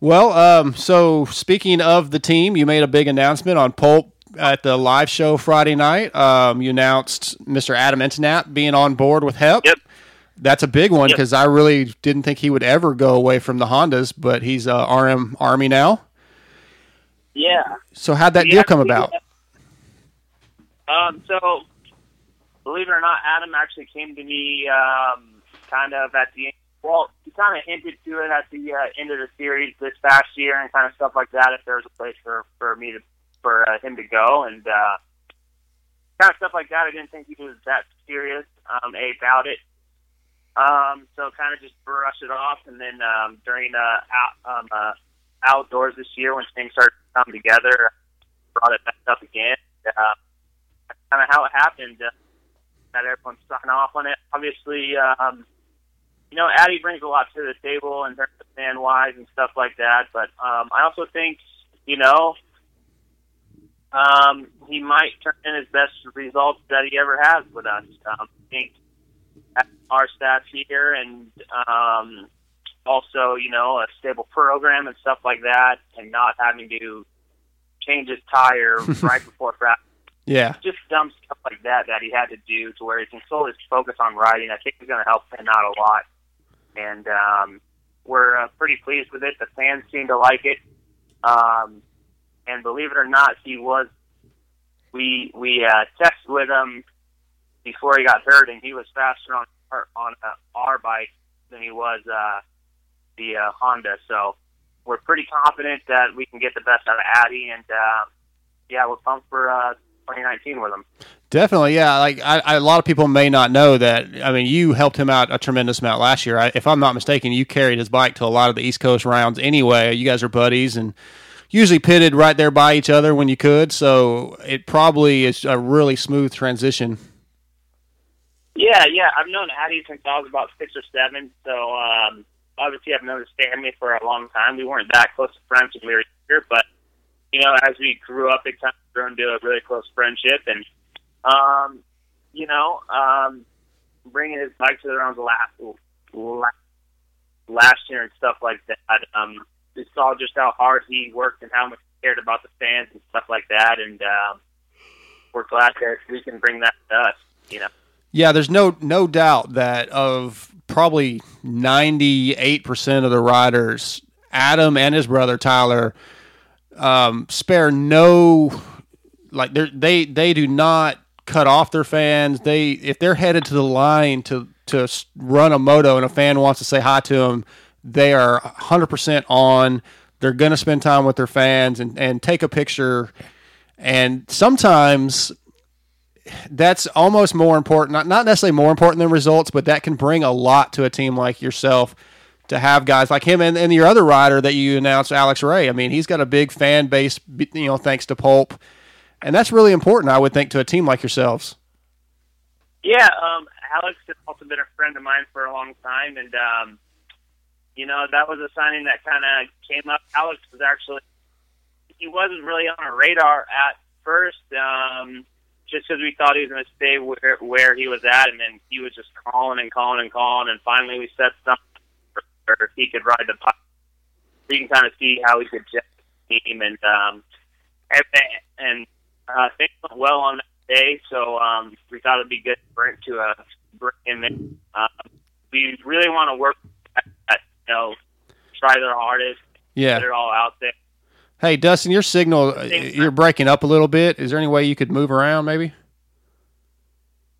Well, um, so speaking of the team, you made a big announcement on Pulp at the live show Friday night. Um, you announced Mr. Adam Enticknap being on board with HEP. Yep. That's a big one Yep. because I really didn't think he would ever go away from the Hondas, but he's uh, RM Army now. Yeah. So how'd that deal come about? Um, so, believe it or not, Adam actually came to me um, kind of at the well, he kind of hinted to it at the uh, end of the series this past year and kind of stuff like that. If there was a place for for me to for uh, him to go and uh, kind of stuff like that. I didn't think he was that serious um, about it. Um, so kind of just brush it off, and then um, during uh, out, um, uh, outdoors this year when things started to come together, brought it back up again. Uh, kind of how it happened. Uh, that everyone signed off on it. Obviously, um, you know, Addy brings a lot to the table in terms of fan wise and stuff like that. But um, I also think, you know, um, he might turn in his best results that he ever has with us. Um, I think our stats here and um, also, you know, a stable program and stuff like that, and not having to change his tire right before practice. Yeah. Just dumb stuff like that that he had to do to where he can solely focus on riding. I think is going to help him out a lot. And um, we're uh, pretty pleased with it. The fans seem to like it. Um, and believe it or not, he was. We we uh, texted with him before he got hurt, and he was faster on our, on uh, our bike than he was uh, the uh, Honda. So we're pretty confident that we can get the best out of Addy, and uh, yeah, we're pumped for uh, 2019 with him. Definitely, yeah. Like I, I, a lot of people may not know that. I mean, you helped him out a tremendous amount last year. I, if I'm not mistaken, you carried his bike to a lot of the East Coast rounds. Anyway, you guys are buddies and usually pitted right there by each other when you could. So it probably is a really smooth transition. Yeah, yeah. I've known Addy since I was about six or seven. So um, obviously, I've known his family for a long time. We weren't that close to friends when we were here, but you know, as we grew up, it kind of grew into a really close friendship. And um, you know, um, bringing his bike to the rounds last last, last year and stuff like that. Um, we saw just how hard he worked and how much he cared about the fans and stuff like that. And um, we're glad that we can bring that to us. You know. Yeah, there's no no doubt that of probably 98% of the riders, Adam and his brother Tyler um, spare no like they they they do not cut off their fans. They if they're headed to the line to to run a moto and a fan wants to say hi to them, they are 100% on. They're going to spend time with their fans and and take a picture and sometimes that's almost more important. Not not necessarily more important than results, but that can bring a lot to a team like yourself to have guys like him and, and your other rider that you announced, Alex Ray. I mean, he's got a big fan base, you know, thanks to Pulp, and that's really important, I would think, to a team like yourselves. Yeah, um, Alex has also been a friend of mine for a long time, and um, you know that was a signing that kind of came up. Alex was actually he wasn't really on our radar at first. Um, just because we thought he was going to stay where where he was at, and then he was just calling and calling and calling, and finally we set something where he could ride the. So you can kind of see how he could jet the team, and um, and, and uh, things went well on that day. So um, we thought it'd be good for him to uh, bring him in. Uh, we really want to work at, you know try their hardest, yeah, get it all out there. Hey, Dustin, your signal, uh, you're breaking up a little bit. Is there any way you could move around maybe?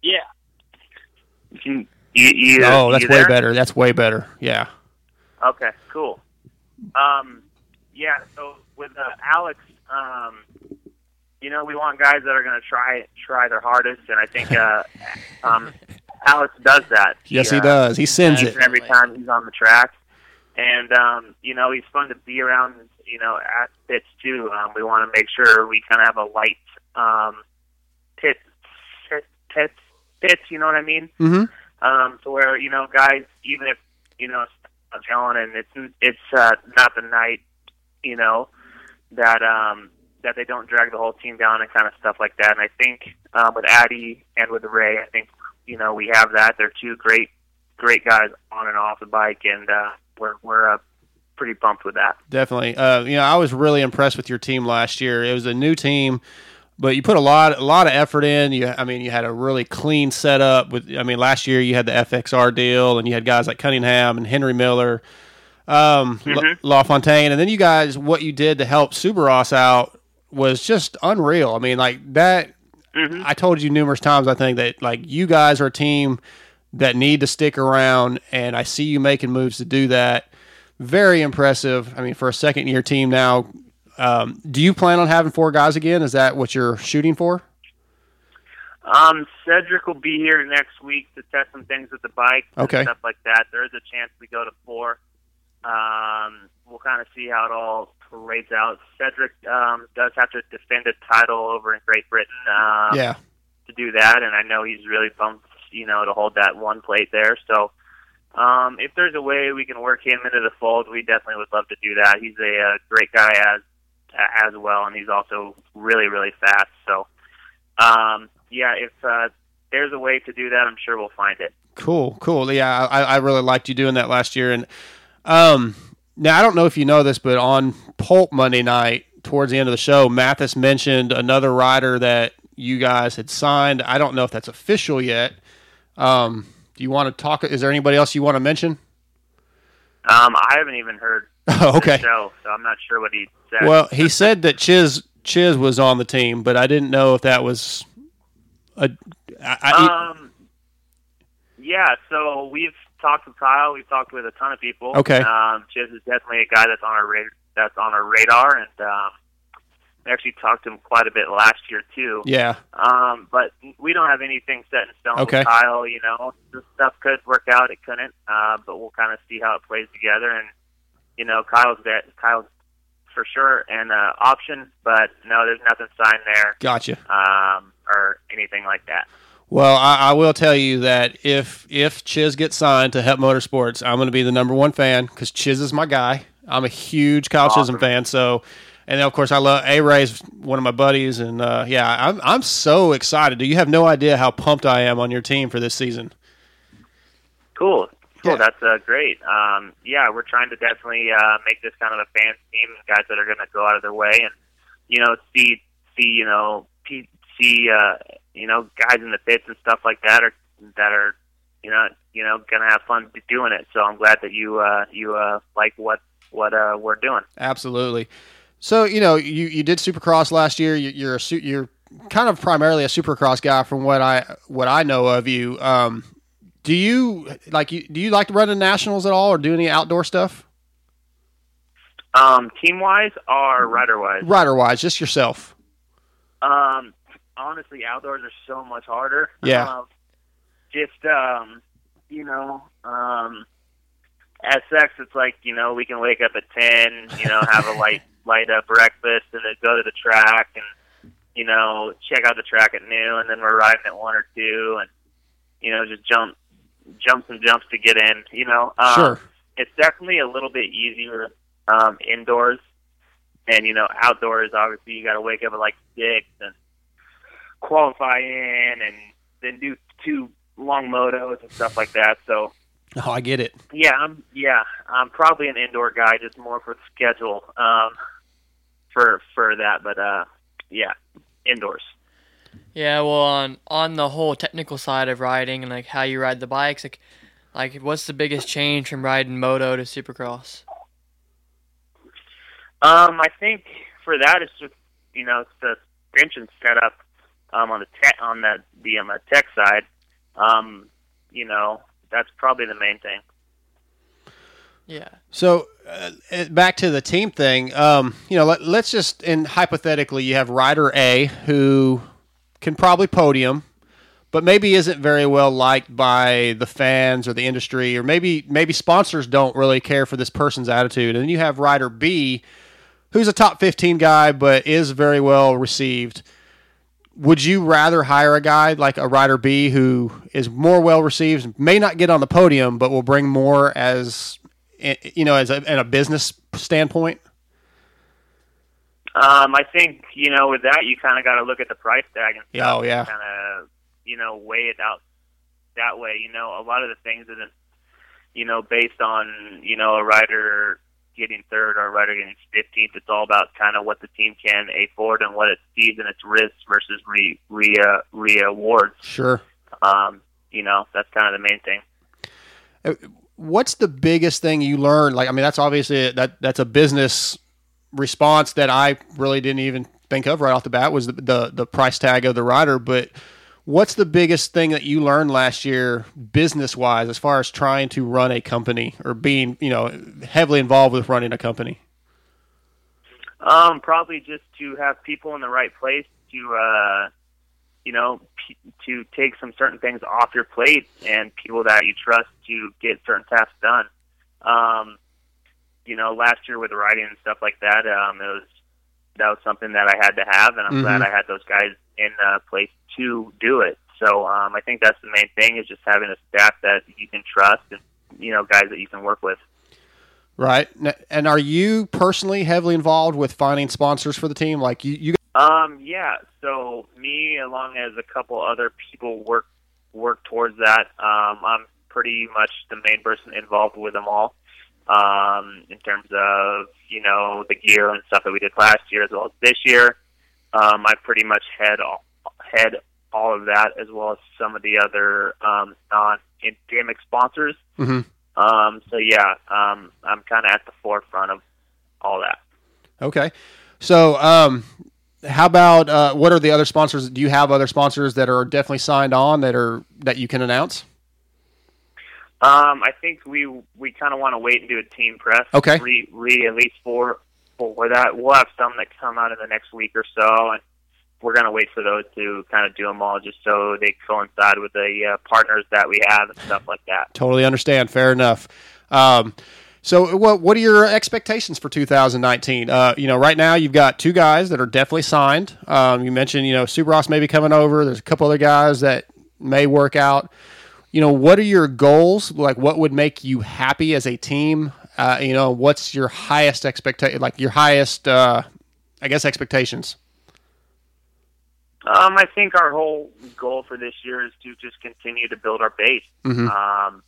Yeah. You, you, oh, that's way there? better. That's way better. Yeah. Okay, cool. Um, yeah, so with uh, Alex, um, you know, we want guys that are going to try try their hardest, and I think uh, um, Alex does that. Yes, he uh, does. He sends it. every time he's on the track, and um, you know, he's fun to be around. You know, at pits too. Um, we want to make sure we kind of have a light um, pit, pit, pits, pits. You know what I mean? Mm-hmm. um, to where you know guys, even if you know going and it's it's uh, not the night, you know that um, that they don't drag the whole team down and kind of stuff like that. And I think um, with Addy and with Ray, I think you know we have that. They're two great great guys on and off the bike, and uh, we're we're uh, pretty pumped with that. Definitely. Uh, you know, I was really impressed with your team last year. It was a new team, but you put a lot a lot of effort in. You, I mean, you had a really clean setup. With, I mean, last year you had the FXR deal, and you had guys like Cunningham and Henry Miller, um, Mhm. La Fontaine, and then you guys, what you did to help Soubeyras out was just unreal. I mean, like that. Mm-hmm. I told you numerous times. I think that like you guys are a team that need to stick around, and I see you making moves to do that. Very impressive. I mean, for a second year team now, um, do you plan on having four guys again? Is that what you're shooting for? Um, Cedric will be here next week to test some things with the bike Okay. and stuff like that. There is a chance we go to four. Um, we'll kind of see how it all parades out. Cedric um, does have to defend a title over in Great Britain. Um, Yeah. To do that, and I know he's really pumped, you know, to hold that one plate there. So um, if there's a way we can work him into the fold, we definitely would love to do that. He's a, uh great guy as as well, and he's also really really fast. So, um, yeah, if uh, there's a way to do that, I'm sure we'll find it. Cool, cool. Yeah, I, I really liked you doing that last year. And um, now I don't know if you know this, but on Pulp Monday night, towards the end of the show, Matthes mentioned another rider that you guys had signed. I don't know if that's official yet. Um, do you want to talk? Is there anybody else you want to mention? Um, I haven't even heard Oh, okay. show, so I'm not sure what he said. Well, he said that Chiz Chiz was on the team, but I didn't know if that was a. I, I, um, yeah, so we've talked with Kyle. We've talked with a ton of people. Okay. Um, Chiz is definitely a guy that's on our radar. That's on our radar, and um, we actually talked to him quite a bit last year too. yeah. Um, but we don't have anything set in stone Okay. with Kyle. You know, this stuff could work out. It couldn't. Uh, but we'll kind of see how it plays together. And you know, Kyle's that Kyle's for sure an uh, option. But no, there's nothing signed there. Gotcha. Um, or anything like that. Well, I, I will tell you that if if Chiz gets signed to HEP Motorsports, I'm going to be the number one fan because Chiz is my guy. I'm a huge Kyle Chisholm fan. So, and then of course I love A Ray's one of my buddies, and uh, yeah, I'm I'm so excited. Do you have no idea how pumped I am on your team for this season? Cool. Cool. That's uh, great. Um, yeah, we're trying to definitely uh, make this kind of a fans team, guys that are going to go out of their way and you know see see you know see uh, you know guys in the pits and stuff like that are that are you know you know going to have fun doing it. So I'm glad that you uh, you uh, like what what uh, we're doing. Absolutely. So you know you you did Supercross last year. You, you're a su- you're kind of primarily a Supercross guy from what I what I know of you. Um, do you like you do you like to run the nationals at all or do any outdoor stuff? Um, team wise or rider wise? Rider wise, just yourself. Um, honestly, outdoors are so much harder. Yeah. Um, just um, you know, um, at sex, it's like you know we can wake up at ten, you know, have a light light up breakfast, and then go to the track and you know check out the track at noon, and then we're riding at one or two, and you know just jump jumps and jumps to get in. You know, um, Sure. It's definitely a little bit easier um, indoors, and you know outdoors. Obviously, you got to wake up at like six and qualify in, and then do two long motos and stuff like that. So Oh, I get it. yeah, I'm yeah, I'm probably an indoor guy, just more for the schedule um, for for that. But uh, yeah, indoors. Yeah, well, on on the whole technical side of riding and like how you ride the bikes, like like what's the biggest change from riding moto to supercross? Um, I think for that it's just you know it's the suspension setup um, on the tech on the the um, tech side. Um, you know that's probably the main thing. Yeah. So uh, uh, back to the team thing. Um, you know, let, let's just and hypothetically, you have rider A who can probably podium, but maybe isn't very well liked by the fans or the industry, or maybe maybe sponsors don't really care for this person's attitude. And then you have rider B, who's a top fifteen guy, but is very well received. Would you rather hire a guy like a rider B who is more well received, may not get on the podium, but will bring more as you know, as a, in a business standpoint? Um, I think you know with that you kind of got to look at the price tag and Yeah, oh, yeah. kind of you know weigh it out that way. You know, a lot of the things isn't you know based on you know a rider getting third or a rider getting fifteenth. It's all about kind of what the team can afford and what it sees in its risks versus re re uh, rewards. Sure. Um, you know, that's kind of the main thing. Uh, What's the biggest thing you learned? Like, I mean, that's obviously that that's a business response that I really didn't even think of right off the bat was the the, the price tag of the rider. But what's the biggest thing that you learned last year, business wise, as far as trying to run a company or being you know heavily involved with running a company? Um, probably just to have people in the right place to, uh, you know, p- to take some certain things off your plate and people that you trust to get certain tasks done. Um, you know, last year with writing and stuff like that, um, it was that was something that I had to have, and I'm glad Mhm. I had those guys in uh, place to do it. So um, I think that's the main thing is just having a staff that you can trust and you know guys that you can work with. Right. And are you personally heavily involved with finding sponsors for the team? Like you, you Um, yeah. So me, along as a couple other people, work work towards that. Um, I'm pretty much the main person involved with them all. Um, in terms of you know the gear and stuff that we did last year as well as this year, um, I pretty much head all head all of that as well as some of the other um, non-endemic sponsors. Mhm. Um, so yeah, um, I'm kind of at the forefront of all that. Okay. So, um, how about uh, what are the other sponsors? Do you have other sponsors that are definitely signed on that are that you can announce? Um, I think we we kind of want to wait and do a team press. Okay. Re, re at least four for that. We'll have some that come out in the next week or so, and we're gonna wait for those to kind of do them all, just so they coincide with the uh, partners that we have and stuff like that. Totally understand. Fair enough. Um, so, what what are your expectations for 2019? Uh, you know, right now you've got two guys that are definitely signed. Um, you mentioned, you know, Soubeyras may be coming over. There's a couple other guys that may work out. You know, what are your goals? Like, what would make you happy as a team? Uh, you know, what's your highest expectation? Like your highest, uh, I guess, expectations. Um, I think our whole goal for this year is to just continue to build our base. Mhm. Um,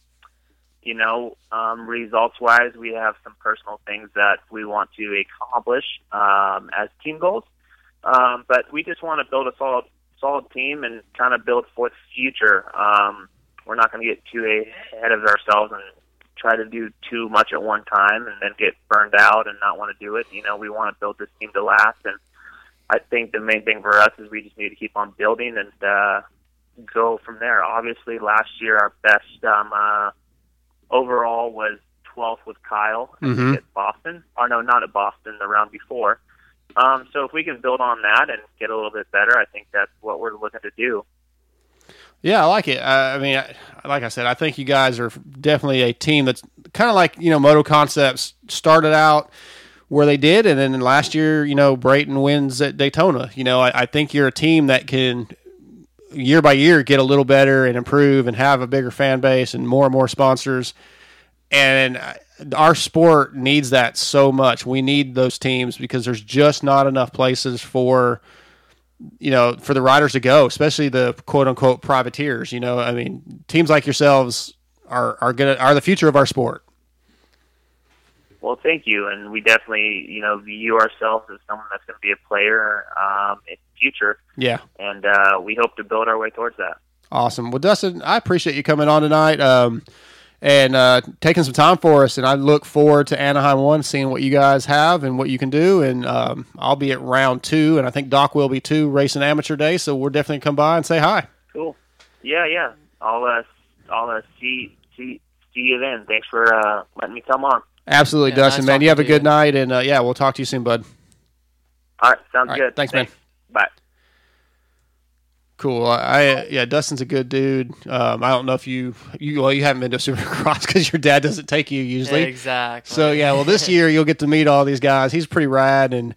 you know, um, results wise, we have some personal things that we want to accomplish um, as team goals. Um, but we just want to build a solid, solid team and kind of build for the future. Um, we're not going to get too ahead of ourselves and try to do too much at one time and then get burned out and not want to do it. You know, we want to build this team to last and I think the main thing for us is we just need to keep on building and uh, go from there. Obviously, last year our best um, uh, overall was 12th with Kyle Mhm. at Boston. Or no, not at Boston, the round before. Um, so if we can build on that and get a little bit better, I think that's what we're looking to do. Yeah, I like it. Uh, I mean, I, like I said, I think you guys are definitely a team that's kind of like you know Moto Concepts started out where they did, and then last year, you know, Brayton wins at Daytona. You know, I, I think you're a team that can year by year get a little better and improve and have a bigger fan base and more and more sponsors. And our sport needs that so much. We need those teams because there's just not enough places for you know, for the riders to go, especially the quote unquote privateers. You know, I mean, teams like yourselves are are gonna are the future of our sport. Well, thank you, and we definitely, you know, view ourselves as someone that's going to be a player um, in the future, Yeah, and uh, we hope to build our way towards that. awesome. Well, Dustin, I appreciate you coming on tonight um, and uh, taking some time for us. And I look forward to Anaheim one, seeing what you guys have and what you can do. And um, I'll be at round two, and I think Doc will be too, racing amateur day. So we're definitely come by and say hi. Cool. Yeah, yeah. I'll uh, I'll uh, see see see you then. Thanks for uh, letting me come on. Absolutely, Yeah, Dustin, nice man. You have a talking to good night, and uh, yeah, we'll talk to you soon, bud. All right, sounds All right, good. thanks, man. Bye. Cool. I, I yeah, Dustin's a good dude. Um, I don't know if you you well you haven't been to Supercross because your dad doesn't take you usually. Exactly. So yeah, well this year you'll get to meet all these guys. He's pretty rad, and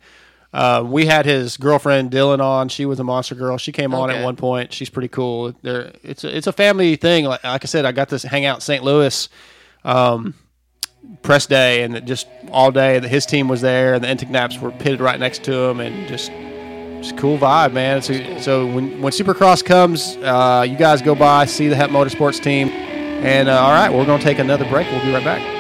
uh, we had his girlfriend Dylan on. She was a monster girl. She came on Okay. at one point. She's pretty cool. There, it's a, it's a family thing. Like, like I said, I got to hang out in St. Louis. Um, press day and just all day his team was there and the Enticknaps were pitted right next to him and just just a cool vibe, man. So, so when when Supercross comes, uh, you guys go by, see the Hep Motorsports team, and uh, all right, we're going to take another break. We'll be right back.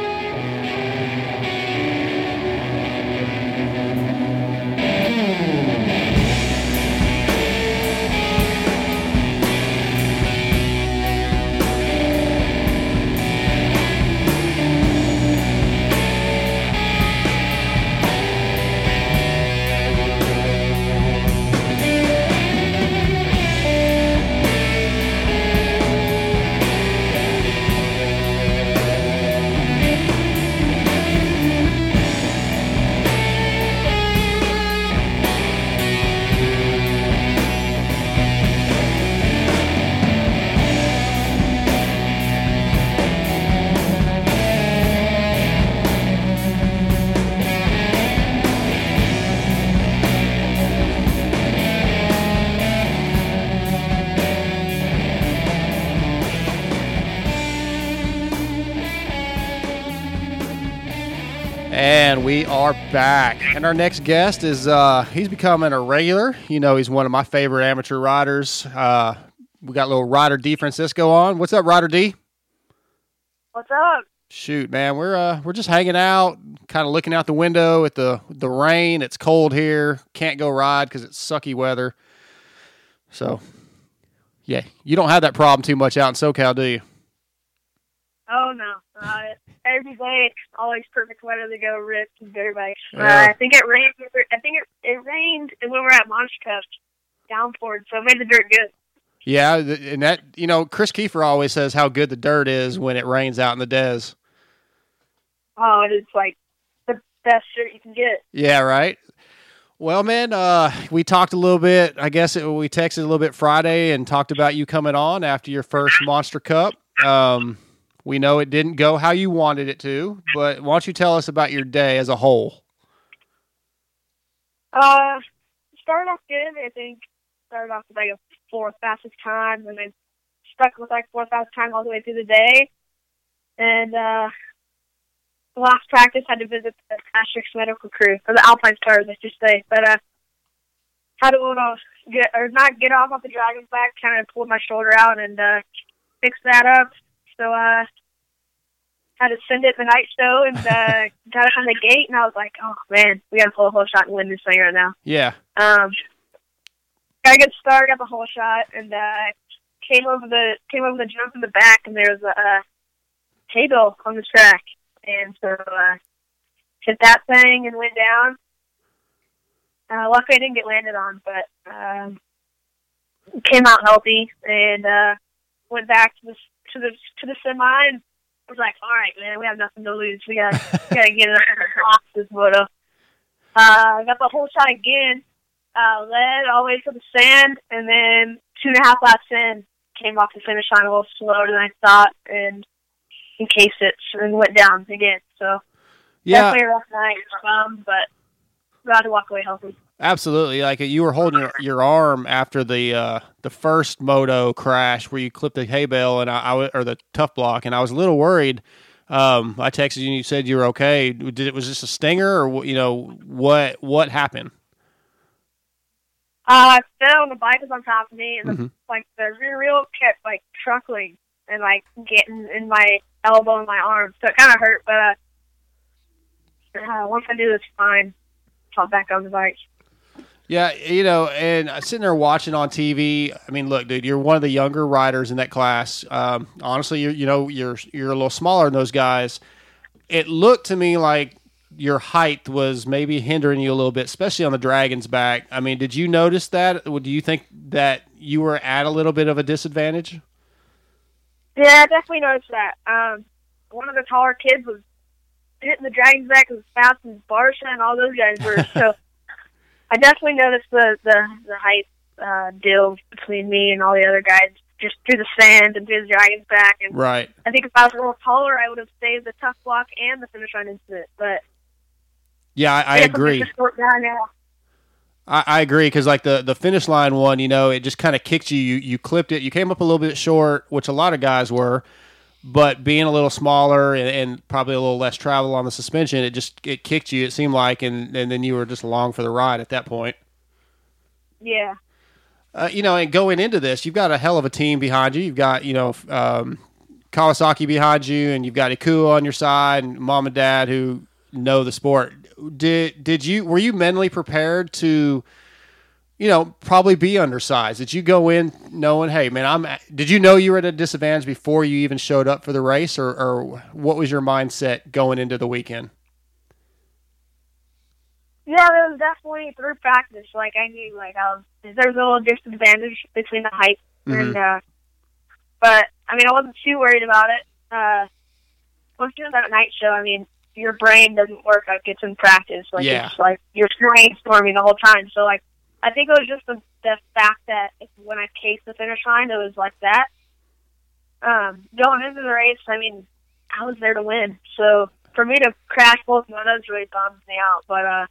And our next guest is uh he's becoming a regular. You know, he's one of my favorite amateur riders. Uh we got little Ryder DiFrancesco on. What's up, Ryder D? What's up? Shoot, man, we're uh we're just hanging out, kind of looking out the window at the the rain. It's cold here. Can't go ride because it's sucky weather. So, yeah, you don't have that problem too much out in SoCal, do you? Oh no, uh, every day always perfect weather to go rip and dirt bikes. Uh, I think it rained. I think it, it rained when we were at Monster Cup, downpoured, so it made the dirt good. Yeah, and that you know, Chris Kiefer always says how good the dirt is when it rains out in the des. Oh, it is like the best shirt you can get. Yeah, right. Well, man, uh, we talked a little bit. I guess it, we texted a little bit Friday and talked about you coming on after your first Monster Cup. Um, we know it didn't go how you wanted it to, but why don't you tell us about your day as a whole? Uh, started off good. I think started off with like a fourth fastest time, and then stuck with like fourth fastest time all the way through the day. And uh, the last practice had to visit the Asterisk medical crew or the Alpine Stars, I should say. But uh, had to uh, get or not get off off the dragon's back. Kind of pulled my shoulder out and uh, fixed that up. So uh, had to send it the night show and uh, got it on the gate. And I was like, oh man, we got to pull a whole shot and win this thing right now. Yeah, Um, got a good start, got the whole shot, and uh, came over the came over the jump in the back, and there was a uh, hay bale on the track, and so uh, hit that thing and went down. Uh, luckily, I didn't get landed on, but um, came out healthy and uh, went back to the to the to the semi and was like, "All right, man, we have nothing to lose. We got we got to get it off this moto." Uh, got the whole shot again uh, led all the way to the sand, and then two and a half laps in, came off the finish line a little slower than I thought, and encased it and went down again. So Yeah. definitely a rough night, um, but glad to walk away healthy. Absolutely. Like you were holding your, your arm after the uh, the first moto crash where you clipped the hay bale and I, I w- or the tough block, and I was a little worried. Um, I texted you and you said you were okay. Did it was this a stinger or you know what what happened? Uh, I fell and the bike was on top of me, and the, Mhm. like the rear wheel kept like truckling and like getting in my elbow and my arm, so it kind of hurt. But uh, uh, once I do this, fine. Hop back on the bike. Yeah, you know, and sitting there watching on TV. I mean, look, dude, you're one of the younger riders in that class. Um, honestly, you're you know you're you're a little smaller than those guys. It looked to me like your height was maybe hindering you a little bit, especially on the dragon's back. I mean, did you notice that? Do you think that you were at a little bit of a disadvantage? Yeah, I definitely noticed that. Um, one of the taller kids was hitting the dragon's back as fast as Barcia and all those guys were. so I definitely noticed the the, the height uh, deal between me and all the other guys, just through the sand and through the dragon's back. And Right. I think if I was a little taller, I would have saved the tough block and the finish line incident. But Yeah, I, I agree. a short guy now. I, I agree because like the the finish line one, you know, it just kind of kicked you. You you clipped it. You came up a little bit short, which a lot of guys were, but being a little smaller and, and probably a little less travel on the suspension, it just it kicked you. It seemed like, and and then you were just along for the ride at that point. Yeah. Uh, you know, and going into this, you've got a hell of a team behind you. You've got you know um, Kawasaki behind you, and you've got Ikuo on your side, and mom and dad who know the sport. Did did you were you mentally prepared to, you know, probably be undersized? Did you go in knowing, hey man, I'm? Did you know you were at a disadvantage before you even showed up for the race, or or what was your mindset going into the weekend? Yeah, it was definitely through practice. Like I knew, like I was there was a little disadvantage between the height and. Mhm. uh But I mean, I wasn't too worried about it. Uh Once you're that night show, I mean, your brain doesn't work like it's in practice. Like Yeah. it's like you're brainstorming the whole time. So like, I think it was just the the fact that when I cased the finish line, it was like that. Um, going into the race, I mean, I was there to win. So for me to crash both motos really bums me out. But uh,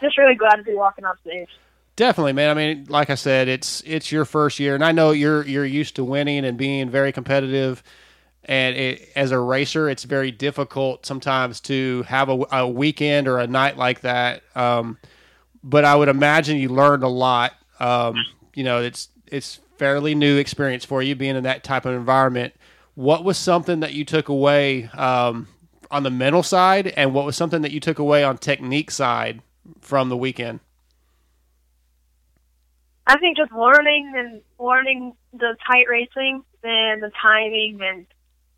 just really glad to be walking off stage. Definitely, man. I mean, like I said, it's it's your first year, and I know you're you're used to winning and being very competitive. and it, as a racer, it's very difficult sometimes to have a, a weekend or a night like that. Um, but I would imagine you learned a lot. Um, you know, it's it's fairly new experience for you being in that type of environment. What was something that you took away um, on the mental side, and what was something that you took away on technique side from the weekend? I think just learning and learning the tight racing and the timing and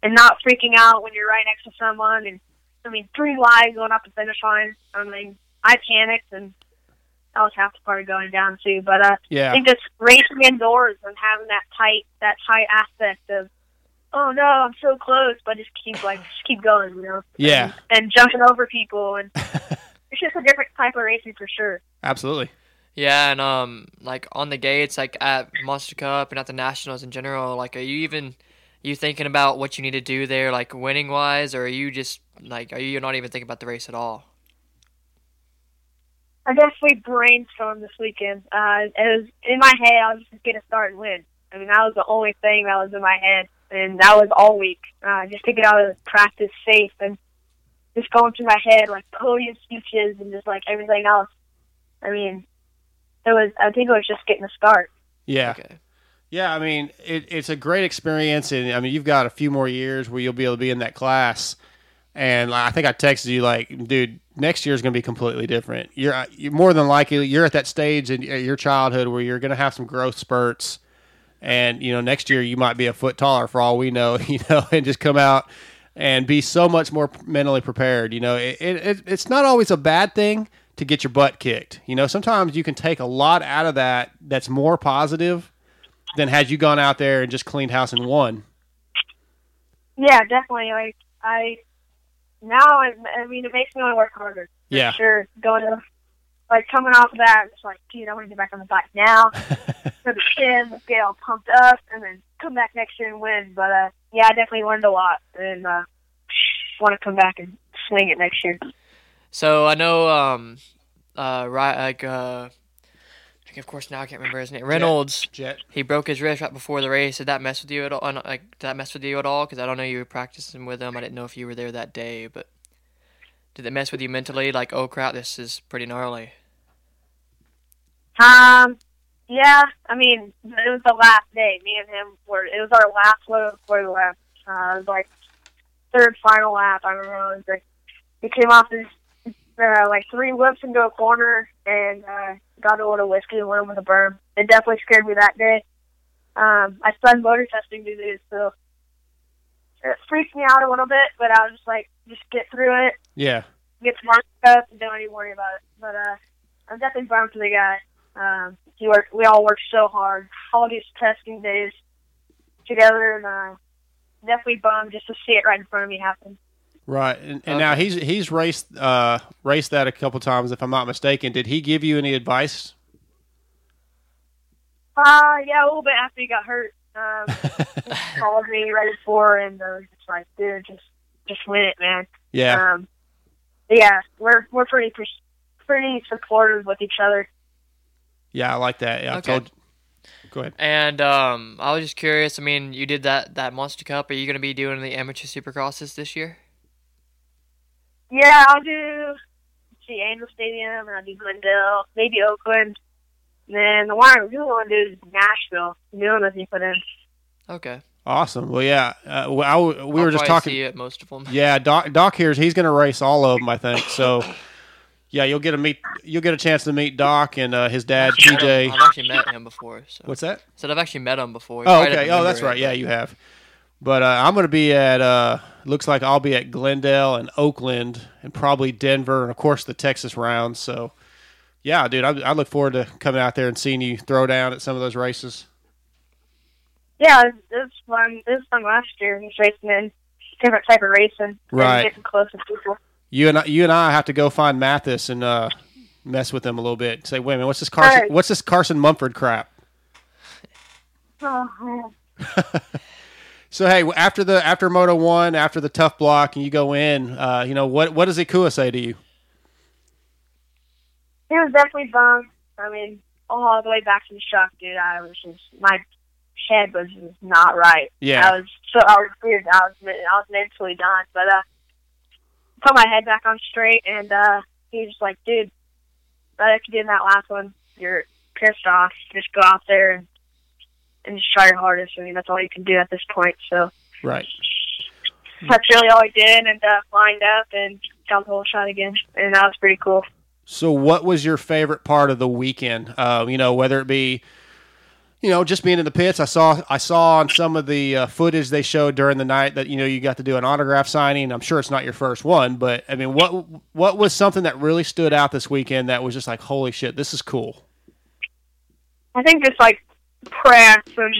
and not freaking out when you're right next to someone and I mean three lives going up the finish line. I mean I panicked and that was half the party going down too. But uh Yeah. I think just racing indoors and having that tight that tight aspect of oh no, I'm so close but just keep like just keep going, you know. Yeah, And jumping over people and it's just a different type of racing for sure. absolutely. Yeah, and um, like on the gates, like at Monster Cup and at the Nationals in general, like, are you even you thinking about what you need to do there, like winning wise, or are you just like, are you not even thinking about the race at all? I guess we brainstormed this weekend. Uh, it was in my head. I was just gonna start and win. I mean, that was the only thing that was in my head, and that was all week. Uh, just to get out of practice safe and just going through my head like podium speeches and just like everything else. I mean, it was. I think it was just getting a start. Yeah. Okay. Yeah, I mean, it, it's a great experience, and I mean, you've got a few more years where you'll be able to be in that class. And like, I think I texted you like, dude, next year is going to be completely different. You're, uh, you're more than likely you're at that stage in uh, your childhood where you're going to have some growth spurts, and you know, next year you might be a foot taller for all we know, you know, and just come out and be so much more mentally prepared. You know, it, it, it's not always a bad thing to get your butt kicked. You know, sometimes you can take a lot out of that that's more positive than had you gone out there and just cleaned house and won. Yeah, definitely. Like I now, I, I mean, it makes me want to work harder. Yeah. sure. Going to like coming off of that, it's like, dude, I want to get back on the bike now for the let's get all pumped up, and then come back next year and win. But uh, yeah, I definitely learned a lot, and uh, want to come back and swing it next year. So I know, um, uh, right, like, uh, like, of course now I can't remember his name. Reynolds. Jet. He broke his wrist right before the race. Did that mess with you at all? Like, did that mess with you at all? Because I don't know you were practicing with him. I didn't know if you were there that day, but did it mess with you mentally? Like, oh crap, this is pretty gnarly. Um, yeah, I mean, it was the last day. Me and him were. It was our last load before the lap. Uh, it was like third final lap. I remember it was like we came off this uh, like three whips into a corner and uh, got a little whiskey and went over the berm. It definitely scared me that day. Um, I started motor testing to do so it freaked me out a little bit, but I was just like, just get through it, Yeah. get mark up, and don't even worry about it. But uh, I'm definitely bummed for the guy. Um, he worked. We all worked so hard, all these testing days together, and uh, definitely bummed just to see it right in front of me happen. Right. And, and now he's he's raced uh, raced that a couple times, if I'm not mistaken. Did he give you any advice? Uh, yeah, a little bit after he got hurt. Um, he called me right before, and uh, was just like, dude, just just win it, man. Yeah. Um, yeah, we're we're pretty pers- pretty supportive with each other. Yeah, I like that. Yeah, I Okay. told. Go ahead. And um, I was just curious. I mean, you did that that Monster Cup. Are you going to be doing the amateur Supercrosses this year? Yeah, I'll do see Angel Stadium, and I'll do Glendale, maybe Oakland. And then the one I really want to do is Nashville. New one that he put in. Okay. Awesome. Well, yeah. Uh, well, I w- we I'll were just talking. see you at most of them. Yeah, Doc, Doc here's he's going to race all of them, I think. So, yeah, you'll get a meet. You'll get a chance to meet Doc and uh, his dad, I've met him- TJ. I've actually met him before. So. What's that? I Said I've actually met him before. Oh, okay. Oh, that's it, right. Yeah, you have. But uh, I'm going to be at. Looks like I'll be at Glendale and Oakland and probably Denver and of course the Texas rounds. So, yeah, dude, I, I look forward to coming out there and seeing you throw down at some of those races. Yeah, it was fun. It was fun last year. Just racing in different type of racing, Right. Getting close to people. You and I, you and I have to go find Matthes and uh, mess with him a little bit. Say, wait a minute, what's this Carson? Right. What's this Carson Mumford crap? Oh. So hey, after the after Moto One, after the tough block, and you go in, uh, you know what what does Ikua say to you? It was definitely bummed. I mean, all the way back to the shock, dude. I was just my head was just not right. Yeah. I was so I was weird. I was I was mentally done, but uh, put my head back on straight, and uh, he was just like, "Dude, right after doing that last one, you're pissed off. Just go out there and and just try your hardest. I mean, that's all you can do at this point. So Right. that's really all I did, and uh, lined up and got the whole shot again, and that was pretty cool. So, what was your favorite part of the weekend? Uh, you know, whether it be, you know, just being in the pits. I saw I saw on some of the uh, footage they showed during the night that you know you got to do an autograph signing. I'm sure it's not your first one, but I mean, what what was something that really stood out this weekend that was just like, holy shit, this is cool. I think just like press and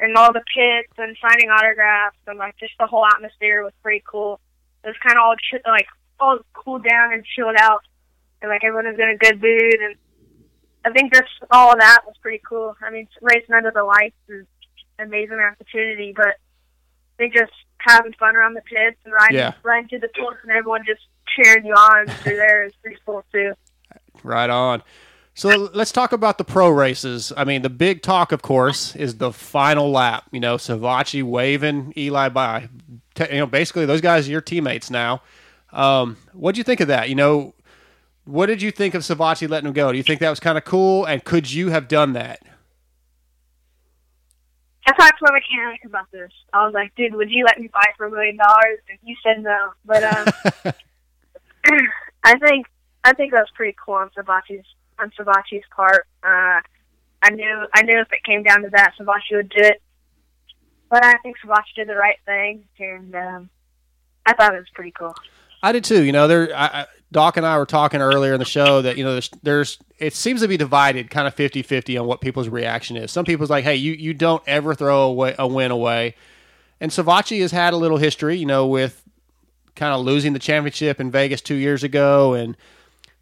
and all the pits and signing autographs and like just the whole atmosphere was pretty cool. It was kind of all ch- like all cooled down and chilled out, and like everyone was in a good mood. And I think just all of that was pretty cool. I mean, racing under the lights is an amazing opportunity, but I think just having fun around the pits and riding Yeah. riding through the pits and everyone just cheering you on through there is pretty cool too. Right on. So let's talk about the pro races. I mean, the big talk, of course, is the final lap. You know, Savatgy waving Eli by. Te- You know, basically those guys are your teammates now. Um, what do you think of that? You know, what did you think of Savatgy letting him go? Do you think that was kind of cool? And could you have done that? I talked to my mechanic about this. I was like, dude, would you let me buy for a million dollars? And he said no. But um, I think I think that was pretty cool on Savatgy's on Savatgy's part. Uh, I knew I knew if it came down to that, Savatgy would do it. But I think Savatgy did the right thing, and um, I thought it was pretty cool. I did too. You know, there. I, Doc and I were talking earlier in the show that you know there's there's it seems to be divided, kind of 50-50 on what people's reaction is. Some people's like, hey, you you don't ever throw away a win away, and Savatgy has had a little history, you know, with kind of losing the championship in Vegas two years ago, and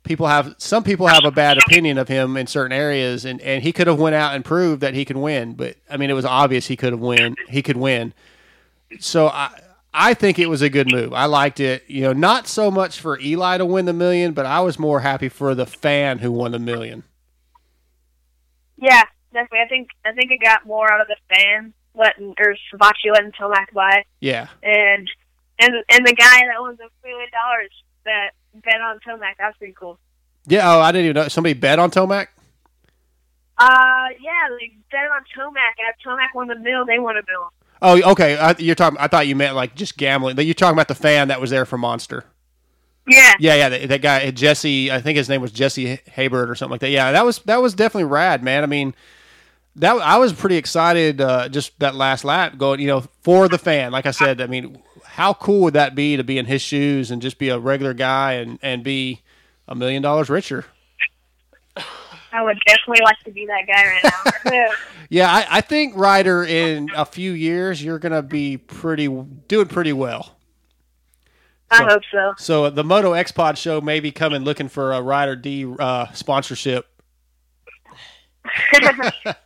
people have some people have a bad opinion of him in certain areas, and and he could have went out and proved that he can win, but I mean it was obvious he could have win, he could win. So I I think it was a good move. I liked it. You know, not so much for Eli to win the million, but I was more happy for the fan who won the million. Yeah, definitely. I think I think it got more out of the fans letting or Savatgy letting Tomac buy, Yeah. and and and the guy that won the million dollars that bet on Tomac. That was pretty cool. Yeah. Oh, I didn't even know somebody bet on Tomac. Uh, yeah, they bet on Tomac, and if Tomac won the mill, they won a mill. Oh, okay. I, you're talking. I thought you meant like just gambling. You're talking about the fan that was there for Monster. Yeah. Yeah, yeah. That, that guy Jesse. I think his name was Jesse Haybird or something like that. Yeah, that was that was definitely rad, man. I mean, that I was pretty excited. Uh, just that last lap going, you know, for the fan. Like I said, I mean, how cool would that be to be in his shoes and just be a regular guy and and be a million dollars richer? I would definitely like to be that guy right now. Yeah, I, I think Ryder in a few years you're gonna be pretty doing pretty well. I hope so. So the Moto X Pod show may be coming looking for a Ryder D uh, sponsorship.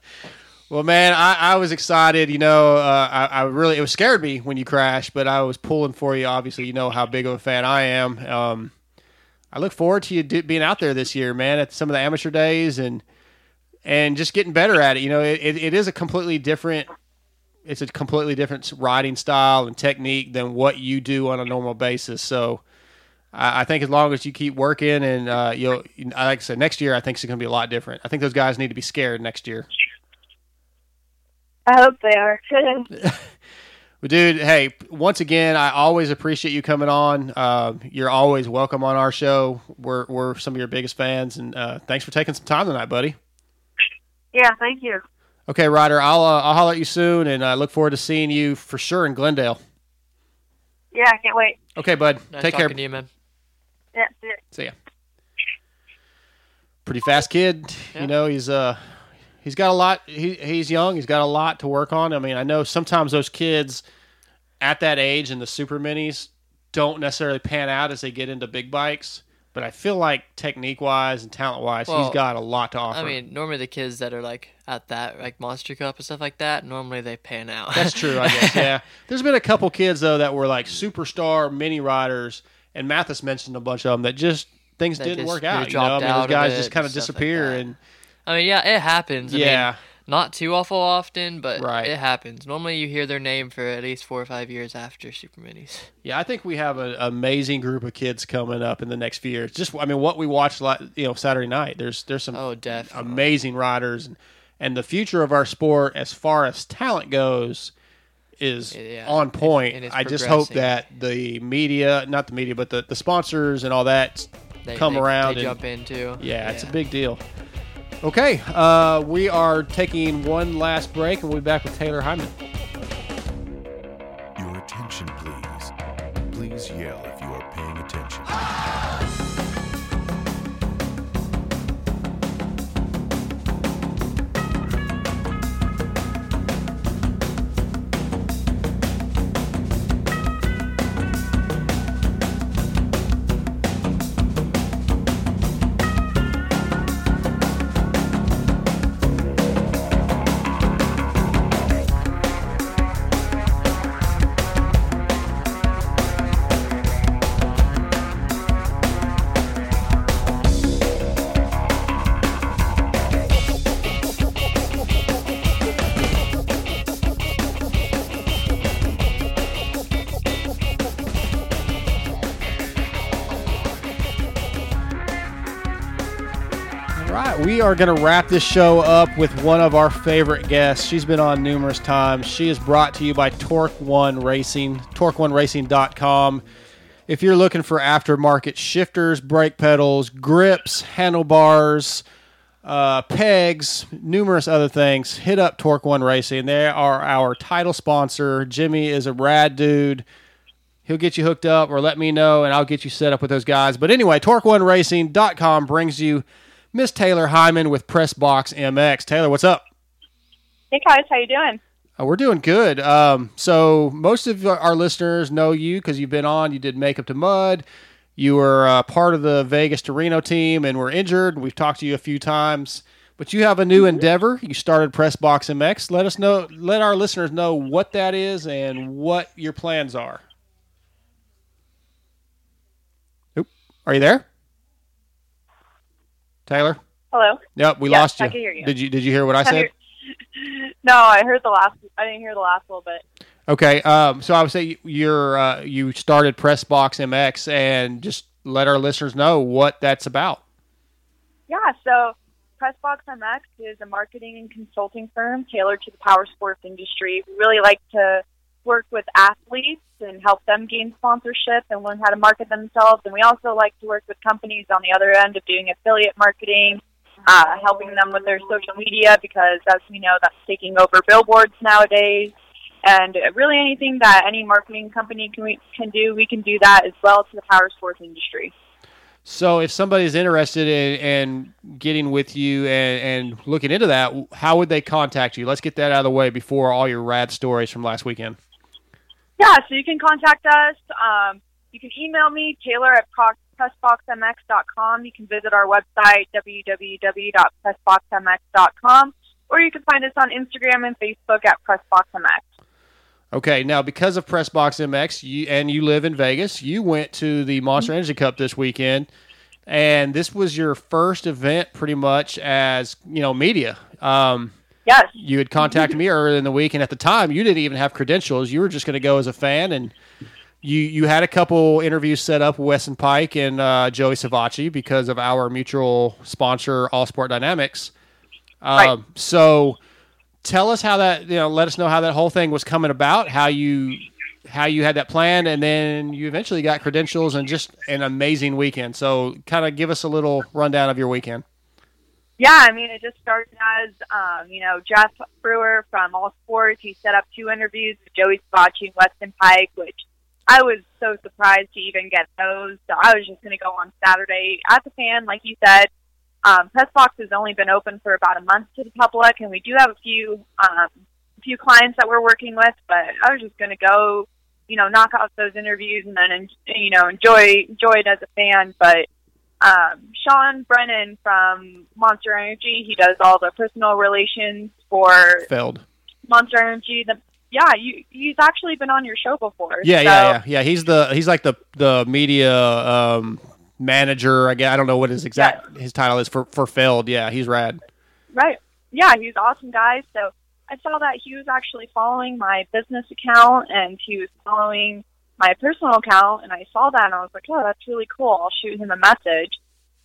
well, man, I, I was excited. You know, uh, I, I really it was scared me when you crashed, but I was pulling for you. Obviously, you know how big of a fan I am. Um, I look forward to you do, being out there this year, man, at some of the amateur days and and just getting better at it. You know, it, it, it is a completely different. It's a completely different riding style and technique than what you do on a normal basis. So, I, I think as long as you keep working and uh, you'll, like I said, next year I think it's going to be a lot different. I think those guys need to be scared next year. I hope they are. Dude, hey, once again, I always appreciate you coming on. Uh, you're always welcome on our show. We're we're some of your biggest fans, and uh, thanks for taking some time tonight, buddy. yeah, thank you. Okay, Ryder, I'll uh, I'll holler at you soon, and I look forward to seeing you for sure in Glendale. Yeah, I can't wait. Okay, bud. Nice Take care. to you, man. Yeah, see ya. See ya. Pretty fast kid. You know, he's uh he's got a lot he he's young, he's got a lot to work on. I mean, I know sometimes those kids at that age in the super minis don't necessarily pan out as they get into big bikes, but I feel like technique wise and talent wise, Well, he's got a lot to offer. I mean, normally the kids that are like at that like Monster Cup and stuff like that, normally they pan out. That's true, I guess. Yeah. There's been a couple kids though that were like superstar mini riders, and Matthes mentioned a bunch of them that just things That didn't just- work out. You know, I mean, those guys just kind of stuff like disappear, and I mean, yeah, it happens. I Yeah. mean, not too awful often, but Right. it happens. Normally, you hear their name for at least four or five years after Super Minis. Yeah, I think we have an amazing group of kids coming up in the next few years. Just, I mean, what we watched, like, you know, Saturday night. There's there's some Oh, definitely. amazing riders, and, and the future of our sport, as far as talent goes, is Yeah, on point. I just hope that the media, not the media, but the, the sponsors and all that They, come they, around. They and- jump in too. yeah, it's a big deal. Okay, uh, we are taking one last break, and we'll be back with Taylor Hyman. Your attention, please. Please yell if you are paying attention. Are going to wrap this show up with one of our favorite guests. She's been on numerous times. She is brought to you by Torque One Racing, torque1racing.com. If you're looking for aftermarket shifters, brake pedals, grips, handlebars, uh, pegs, numerous other things, hit up Torque One Racing. They are our title sponsor. Jimmy is a rad dude. He'll get you hooked up or let me know, and I'll get you set up with those guys. But anyway, TorqueOneRacing.com brings you Miss Taylor Hyman with Pressbox MX. Taylor, what's up? Hey guys, how you doing? Uh, we're doing good. Um, so most of our listeners know you because you've been on. You did Makeup to Mud. You were uh, part of the Vegas to Reno team and were injured. We've talked to you a few times, but you have a new endeavor. You started Pressbox MX. Let us know. Let our listeners know what that is and what your plans are. Oop. Are you there, Taylor? Hello. Yep, we Yes, lost you. I can hear you. Did you Did you hear what I I said? hear- No, I heard the last. I didn't hear the last little bit. Okay, um, so I would say you're uh, you started Pressbox MX, and just let our listeners know what that's about. Yeah, so Pressbox MX is a marketing and consulting firm tailored to the power sports industry. We really like to work with athletes and help them gain sponsorship and learn how to market themselves. And we also like to work with companies on the other end of doing affiliate marketing, uh, helping them with their social media because, as we know, that's taking over billboards nowadays. And really, anything that any marketing company can can do, we can do that as well to the power sports industry. So, if somebody's interested in, in getting with you and, and looking into that, how would they contact you? Let's get that out of the way before all your rad stories from last weekend. Yeah, so you can contact us. Um, you can email me, Taylor at pressboxmx.com. You can visit our website, www.pressboxmx.com, or you can find us on Instagram and Facebook at pressboxmx. Okay, now because of Pressbox MX, you and you live in Vegas, you went to the Monster Energy Cup this weekend, and this was your first event, pretty much as you know, media. Um, yes, you had contacted me earlier in the week, and at the time, you didn't even have credentials. You were just going to go as a fan, and you you had a couple interviews set up with Weston Peick and uh, Joey Savatgy because of our mutual sponsor, All Sport Dynamics. Um, Right. So tell us how that you know let us know how that whole thing was coming about how you how you had that plan and then you eventually got credentials and just an amazing weekend so kind of give us a little rundown of your weekend Yeah, I mean, it just started as, um, you know, Jeff Brewer from All Sports. He set up two interviews with Joey Savatgy and Weston Peick, which I was so surprised to even get those. So I was just going to go on Saturday. As a fan, like you said, um, Press Box has only been open for about a month to the public, and we do have a few um, a few clients that we're working with. But I was just going to go, you know, knock out those interviews and then, you know, enjoy enjoy it as a fan. But um, Sean Brennan from Monster Energy. He does all the personal relations for Feld. Monster Energy. The, yeah, you he's actually been on your show before. yeah so, yeah yeah yeah he's the he's like the the media um manager i guess i don't know what his exact his title is for for feld yeah he's rad Right. yeah, he's awesome guy. So I saw that he was actually following my business account and he was following my personal account, and I saw that and I was like, oh, that's really cool. I'll shoot him a message.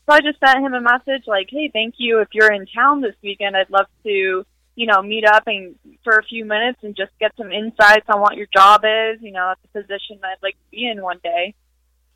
So I just sent him a message like, hey, thank you. If you're in town this weekend, I'd love to, you know, meet up and for a few minutes and just get some insights on what your job is. You know, that's a position that I'd like to be in one day.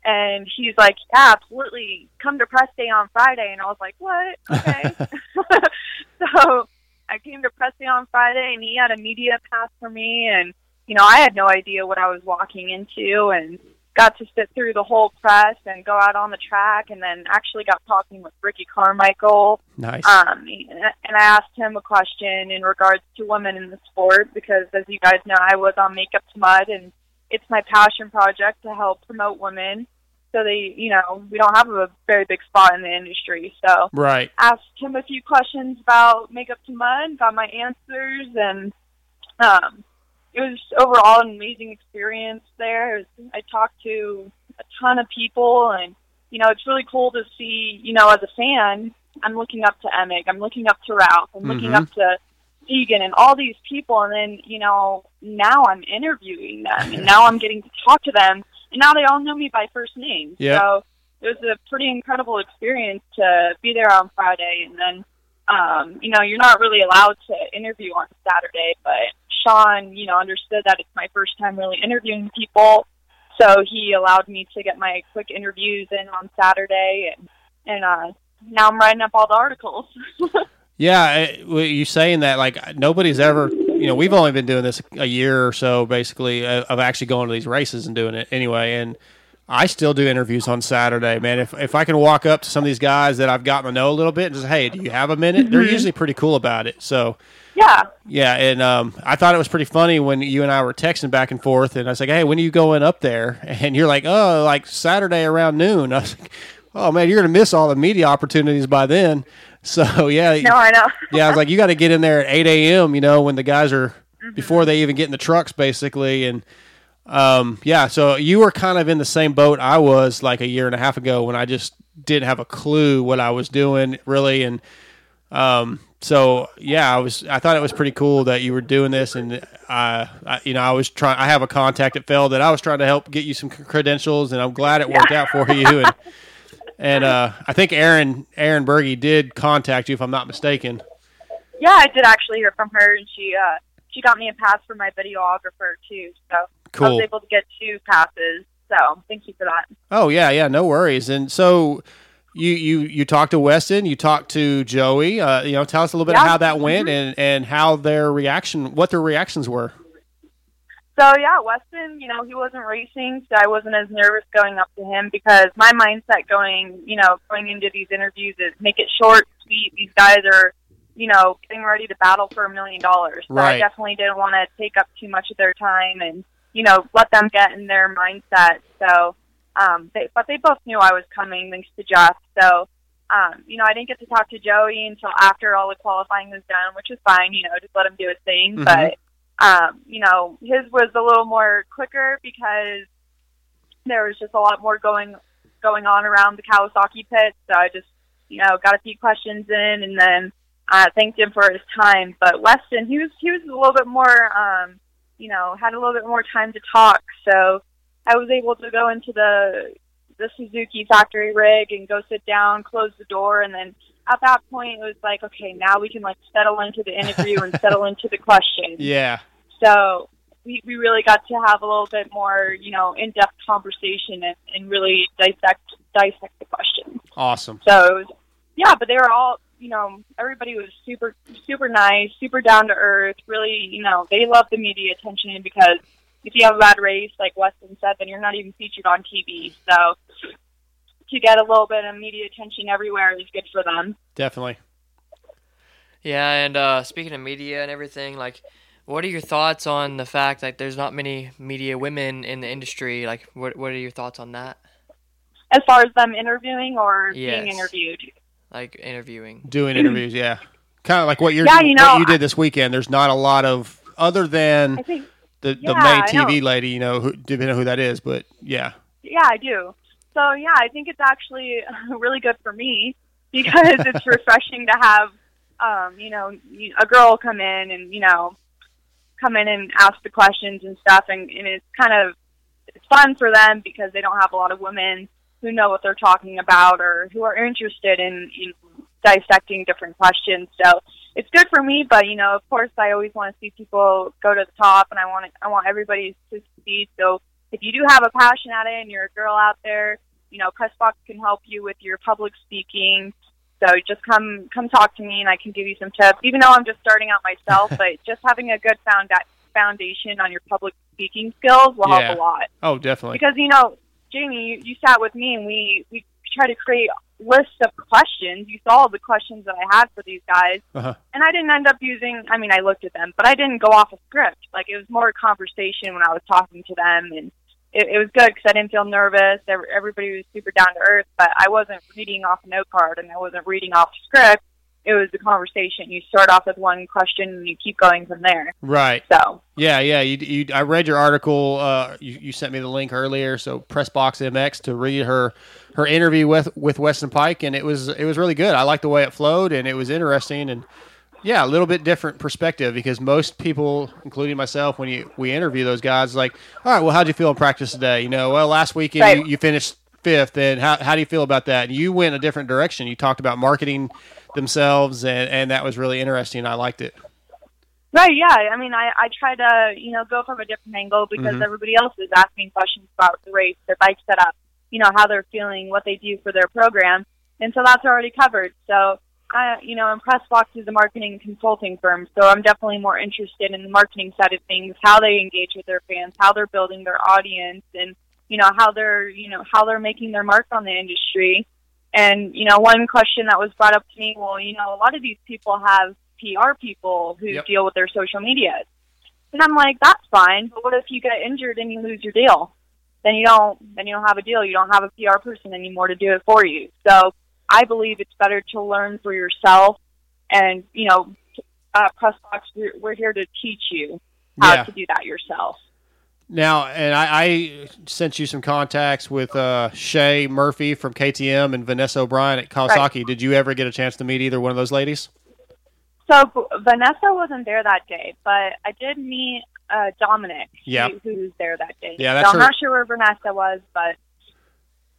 And he's like, yeah, absolutely. Come to press day on Friday. And I was like, what? Okay. so I came to press day on Friday and he had a media pass for me. And, you know, I had no idea what I was walking into and got to sit through the whole press and go out on the track and then actually got talking with Ricky Carmichael. Nice. Um, and I asked him a question in regards to women in the sport because, as you guys know, I was on Makeup to Mud and it's my passion project to help promote women. So they, you know, we don't have a very big spot in the industry. So Right. asked him a few questions about Makeup to Mud, got my answers, and um, it was overall an amazing experience there. Was, I talked to a ton of people, and you know, it's really cool to see. You know, as a fan, I'm looking up to Emig, I'm looking up to Ralph, I'm looking Mhm. up to Egan, and all these people, and then you know, now I'm interviewing them, and now I'm getting to talk to them, and now they all know me by first name. Yep. So it was a pretty incredible experience to be there on Friday, and then um, you know, you're not really allowed to interview on Saturday, but Sean, you know, understood that it's my first time really interviewing people. So he allowed me to get my quick interviews in on Saturday and and uh now I'm writing up all the articles. Yeah, eh, you saying that like nobody's ever, you know, we've only been doing this a year or so, basically, uh, of actually going to these races and doing it anyway. And I still do interviews on Saturday, man. If if I can walk up to some of these guys that I've gotten to know a little bit and just, hey, do you have a minute? They're Mhm. usually pretty cool about it. So yeah. yeah, and um, I thought it was pretty funny when you and I were texting back and forth, and I was like, "Hey, when are you going up there?" And you're like, "Oh, like Saturday around noon." I was like, "Oh man, you're gonna miss all the media opportunities by then." So yeah, No, I know. yeah, I was like, "You got to get in there at eight a.m. You know, when the guys are Mm-hmm. before they even get in the trucks, basically." And um, yeah, so you were kind of in the same boat I was like a year and a half ago when I just didn't have a clue what I was doing really, and um, so yeah, I was. I thought it was pretty cool that you were doing this, and uh, I, you know, I was trying. I have a contact at Feld that I was trying to help get you some credentials, and I'm glad it worked out for you. And, and uh, I think Aaron Aaron Berge did contact you, if I'm not mistaken. Yeah, I did actually hear from her and she uh she got me a pass for my videographer too. So I was able to get two passes. So thank you for that. Oh yeah, yeah, no worries. And so you you you talked to Weston, you talked to Joey. Uh, you know, tell us a little bit of Yeah. how that went Mhm. and and how their reaction, what their reactions were. So yeah, Weston, you know, he wasn't racing, so I wasn't as nervous going up to him because my mindset going, you know, going into these interviews is make it short, sweet. These guys are, you know, getting ready to battle for a million dollars. So I definitely didn't want to take up too much of their time and, you know, let them get in their mindset. So, um, they, but they both knew I was coming thanks to Jeff. So, um, you know, I didn't get to talk to Joey until after all the qualifying was done, which was fine. You know, just let him do his thing. Mhm. But um, you know, his was a little more quicker because there was just a lot more going going on around the Kawasaki pit. So I just, you know, got a few questions in and then uh, thanked him for his time. But Weston, he was he was a little bit more, um, you know, had a little bit more time to talk. So I was able to go into the the Suzuki factory rig and go sit down, close the door, and then at that point it was like, okay, now we can like settle into the interview and settle into the questions. Yeah. So we, we really got to have a little bit more, you know, in depth conversation and, and really dissect dissect the questions. Awesome. So it was, yeah, but they were all, you know, everybody was super super nice, super down to earth. Really, you know, they love the media attention because if you have a bad race, like Weston said, then you're not even featured on TV. So to get a little bit of media attention everywhere is good for them. Definitely. Yeah, and uh, speaking of media and everything, like, what are your thoughts on the fact like there's not many media women in the industry? Like, what what are your thoughts on that? As far as them interviewing or being interviewed. Like interviewing. Doing interviews, yeah. Kind of like what you're Yeah, you what know, you did this weekend. There's not a lot of other than think the the Yeah, main TV lady. You know, who, didn't know who that is, but yeah. Yeah, I do. So yeah, I think it's actually really good for me because it's refreshing to have um, you know, a girl come in and you know, come in and ask the questions and stuff, and, and it's kind of it's fun for them because they don't have a lot of women who know what they're talking about or who are interested in, in dissecting different questions. So it's good for me, but you know, of course, I always want to see people go to the top, and I want I want everybody to succeed. So if you do have a passion at it, and you're a girl out there, you know, Pressbox can help you with your public speaking. So just come come talk to me, and I can give you some tips. Even though I'm just starting out myself, but just having a good found foundation on your public speaking skills will Yeah. help a lot Oh, definitely. because you know jamie you, you sat with me and we we tried to create lists of questions. You saw all the questions that i had for these guys. Uh-huh. and i didn't end up using i mean i looked at them but i didn't go off a script. Like it was more a conversation when i was talking to them and it, it was good because i didn't feel nervous. Every, everybody was super down to earth but i wasn't reading off a note card and i wasn't reading off a script it was a conversation you start off with one question and you keep going from there Right. So. Yeah, yeah. You, you, I read your article. Uh, you, you sent me the link earlier. So Pressbox MX to read her her interview with with Weston Peick, and it was it was really good. I liked the way it flowed, and it was interesting, and yeah, a little bit different perspective because most people, including myself, when you we interview those guys, like, all right, well, how'd you feel in practice today? You know, well, last weekend Right. you, you finished fifth, and how how do you feel about that? And you went a different direction. You talked about marketing themselves, and and that was really interesting. I liked it. Right, yeah. I mean, I, I try to, you know, go from a different angle because Mhm. everybody else is asking questions about the race, their bike setup, you know, how they're feeling, what they do for their program. And so that's already covered. So, I, you know, and Pressbox is a marketing consulting firm, so I'm definitely more interested in the marketing side of things, how they engage with their fans, how they're building their audience, and, you know, how they're, you know, how they're making their mark on the industry. And, you know, one question that was brought up to me, well, you know, a lot of these people have PR people who Yep. deal with their social media. And I'm like, that's fine, but what if you get injured and you lose your deal? Then you don't then you don't have a deal. You don't have a PR person anymore to do it for you. So I believe it's better to learn for yourself and, you know, uh, Pressbox, we're, we're here to teach you how Yeah. to do that yourself. Now, and I, I sent you some contacts with uh, Shay Murphy from KTM and Vanessa O'Brien at Kawasaki. Did you ever get a chance to meet either one of those ladies? So Vanessa wasn't there that day, but I did meet uh, Dominic, Yeah. who, who was there that day. Yeah, that's so I'm her- not sure where Vanessa was, but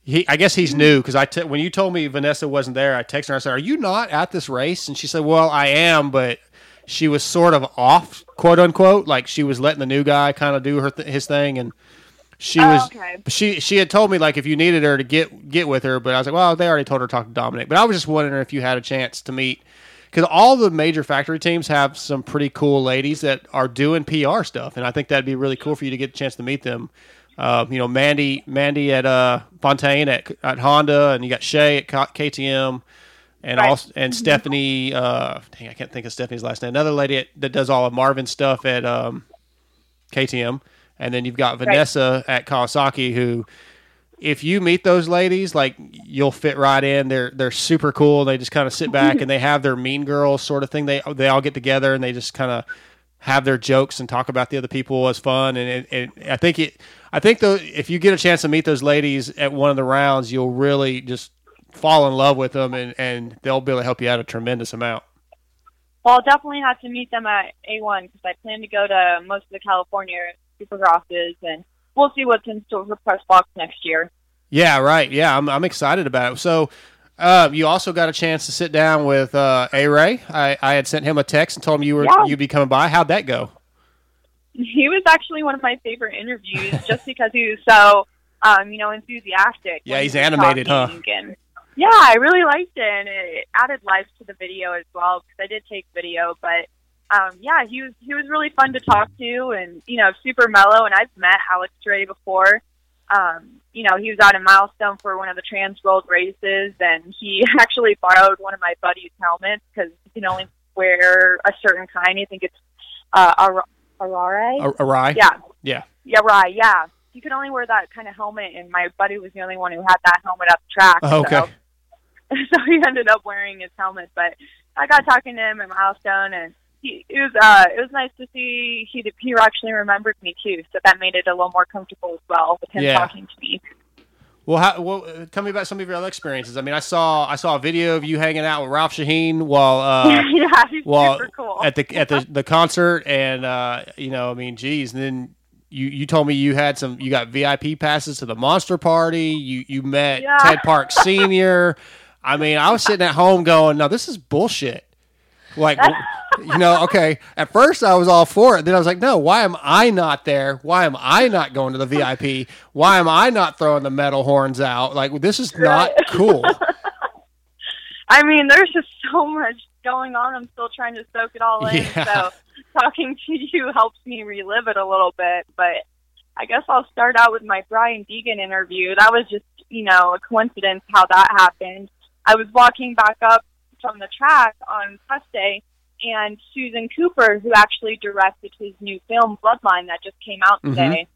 He, I guess he's new because I te- when you told me Vanessa wasn't there, I texted her. I said, "Are you not at this race?" And she said, "Well, I am, but she was sort of off, quote unquote. Like she was letting the new guy kind of do her th- his thing, and she Oh, was okay. she she had told me like if you needed her to get get with her, but I was like, well, they already told her to talk to Dominic. But I was just wondering if you had a chance to meet because all the major factory teams have some pretty cool ladies that are doing PR stuff, and I think that'd be really cool for you to get a chance to meet them. Uh, you know, Mandy, Mandy at uh, Fontaine at, at Honda, and you got Shay at K- KTM, and Right. also and Stephanie. Uh, dang, I can't think of Stephanie's last name. Another lady at, that does all of Marvin's stuff at um, KTM, and then you've got Right. Vanessa at Kawasaki, who, if you meet those ladies, like you'll fit right in. They're they're super cool. They just kind of sit back and they have their mean girls sort of thing. They they all get together and they just kind of have their jokes and talk about the other people as fun. And, and, and I think it, I think though, if you get a chance to meet those ladies at one of the rounds, you'll really just fall in love with them, and, and they'll be able to help you out a tremendous amount. well, I'll definitely have to meet them at A1 because I plan to go to most of the California Supercrosses, and we'll see what's in store for Press Box next year. Yeah, right. Yeah, I'm, I'm excited about it. So, uh, you also got a chance to sit down with uh, A Ray. I, I had sent him a text and told him you were Yeah. you'd be coming by. How'd that go? He was actually one of my favorite interviews just because he was so, um, you know, enthusiastic. Yeah, he's he animated, huh? And, yeah, I really liked it, and it added life to the video as well because I did take video. But um, yeah, he was he was really fun to talk to, and you know, super mellow. And I've met Alex Ray before. Um, you know, he was out in Milestone for one of the Trans World races, and he actually borrowed one of my buddy's helmets because you can only wear a certain kind. I think it's uh, Ar- Arare. A, a Rai? Yeah, Yeah. yeah, right. Yeah, you could only wear that kind of helmet, and my buddy was the only one who had that helmet up the track. Oh, okay. So, so he ended up wearing his helmet. But I got talking to him at Milestone, and he it was uh it was nice to see he he actually remembered me too. So that made it a little more comfortable as well with him Yeah. talking to me. Well, how, well, tell me about some of your other experiences. I mean, I saw I saw a video of you hanging out with Ralph Sheheen while uh, yeah, he's while super cool. at the at the, the concert, and uh, you know, I mean, geez, and then you you told me you had some you got VIP passes to the Monster Party. You you met Yeah. Ted Park Senior. I mean, I was sitting at home going, "No, this is bullshit." Like, you know, okay. At first, I was all for it. Then I was like, "No, why am I not there? Why am I not going to the VIP? Why am I not throwing the metal horns out? Like, this is not Right. cool." I mean, there's just so much going on. I'm still trying to soak it all in. Yeah. So talking to you helps me relive it a little bit. But I guess I'll start out with my Brian Deegan interview. That was just, you know, a coincidence how that happened. I was walking back up from the track on press day, and Susan Cooper, who actually directed his new film Bloodline that just came out Mhm. today,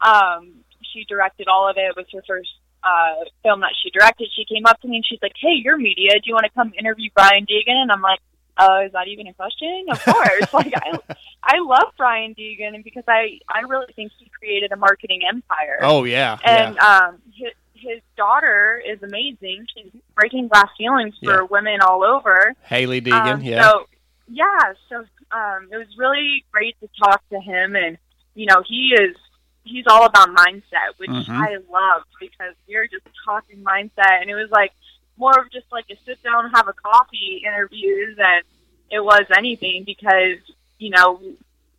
um, she directed all of it. It was her first uh, film that she directed. She came up to me and she's like, "Hey, you're media. Do you want to come interview Brian Deegan?" And I'm like, "Uh, is that even a question? Of course. like, I I love Brian Deegan, and because I I really think he created a marketing empire. Oh yeah, And um, his his daughter is amazing. She's breaking glass ceilings for Yeah. women all over. Hailie Deegan, Um, yeah. So yeah, so um, it was really great to talk to him, and you know he is he's all about mindset, which Mhm. I love because we were just talking mindset, and it was like more of just like a sit down, have a coffee interview than it was anything because you know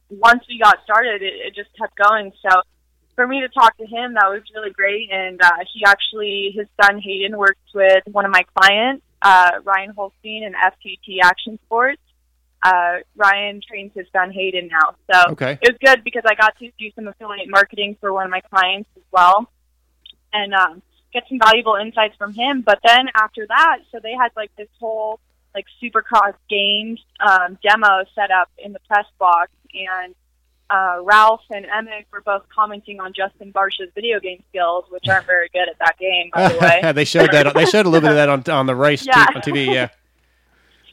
once we got started, it, it just kept going. So for me to talk to him, that was really great. And uh, he actually, his son Hayden works with one of my clients, uh, Ryan Holstein, in FTT Action Sports. Uh, Ryan trains his son Hayden now, so Okay. it was good because I got to do some affiliate marketing for one of my clients as well, and um, get some valuable insights from him. But then after that, so they had like this whole like Supercross games um, demo set up in the press box, and uh, Ralph and Emig were both commenting on Justin Barcia's video game skills, which aren't very good at that game, by the way. they showed that. They showed a little bit of that on on the race Yeah. t- on TV. Yeah.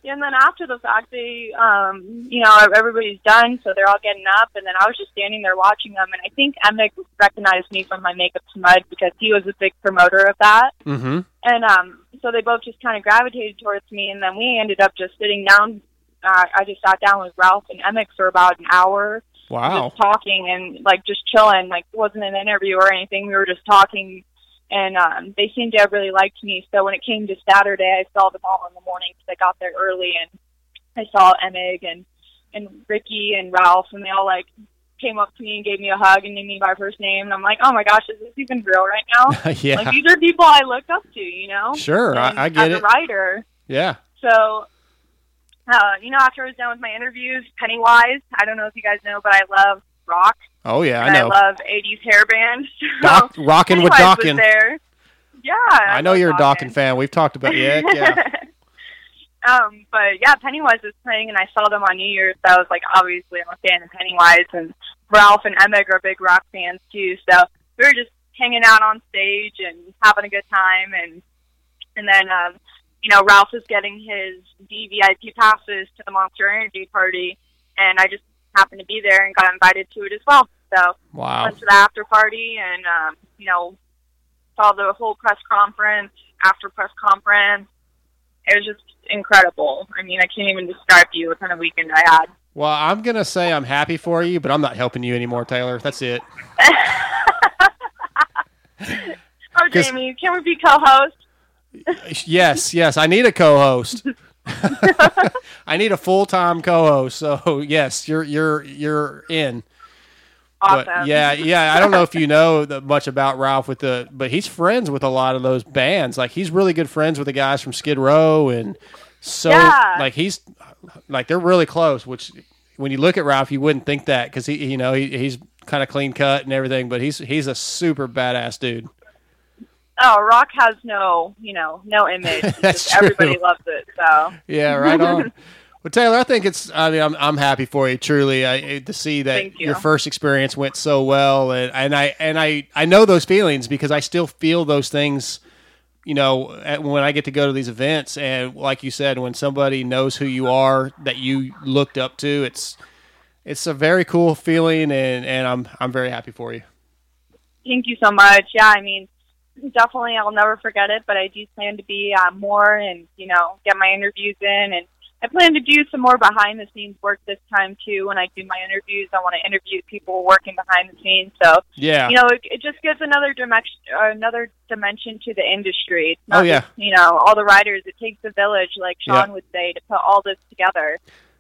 And then after the fact, they, um, you know, everybody's done, so they're all getting up, and then I was just standing there watching them, and I think Emig recognized me from my makeup smudge because he was a big promoter of that. Mm-hmm. And um, so they both just kind of gravitated towards me, and then we ended up just sitting down. Uh, I just sat down with Ralph and Emig for about an hour, Wow. just talking and like just chilling. Like it wasn't an interview or anything. We were just talking, and um, they seemed to have really liked me. So when it came to Saturday, I saw them all in the morning because I got there early, and I saw Emig and and Ricky and Ralph, and they all like came up to me and gave me a hug and named me by first name. And I'm like, oh my gosh, is this even real right now? Yeah. Like these are people I look up to, you know? Sure, I- I get as it. a writer. Yeah. So, uh, you know, after I was done with my interviews, Pennywise, I don't know if you guys know, but I love rock. Oh yeah, I know. I love 80s hair band. Doc- rockin' with Dawkins. there. Yeah. I know you're a Dawkins fan. We've talked about yeah, yeah. um, but yeah, Pennywise was playing, and I saw them on New Year's. So I was like, obviously, I'm a fan of Pennywise, and Ralph and Emig are big rock fans too. So we were just hanging out on stage and having a good time, and and then um, you know, Ralph was getting his DVIP passes to the Monster Energy party, and I just happened to be there and got invited to it as well. So Wow. went to the after party and um, you know saw the whole press conference, after press conference. It was just incredible. I mean, I can't even describe to you what kind of weekend I had. Well, I'm gonna say I'm happy for you, but I'm not helping you anymore, Taylor. That's it. oh, Jamie, can we be co-host? Yes, yes. I need a co-host. I need a full-time co-host. So yes, you're you're you're in. But Awesome. yeah, yeah. I don't know if you know much about Ralph with the, but he's friends with a lot of those bands. Like he's really good friends with the guys from Skid Row, and so Yeah. like he's like they're really close. Which when you look at Ralph, you wouldn't think that because he, you know, he, he's kind of clean cut and everything, but he's he's a super badass dude. Oh, rock has no, you know, no image. That's just Everybody loves it. So Yeah, right on. well, Taylor, I think it's. I mean, I'm I'm happy for you. Truly, I to see that you. your first experience went so well, and and I and I I know those feelings because I still feel those things. You know, at, when I get to go to these events, and like you said, when somebody knows who you are that you looked up to, it's it's a very cool feeling, and and I'm I'm very happy for you. Thank you so much. Yeah, I mean, definitely I'll never forget it. But I do plan to be uh, more and you know get my interviews in, and I plan to do some more behind the scenes work this time too. When I do my interviews, I want to interview people working behind the scenes. So Yeah. you know, it, it just gives another dimension, another dimension to the industry. It's not Oh, yeah. just, you know, all the riders. It takes a village, like Sean Yeah. would say, to put all this together.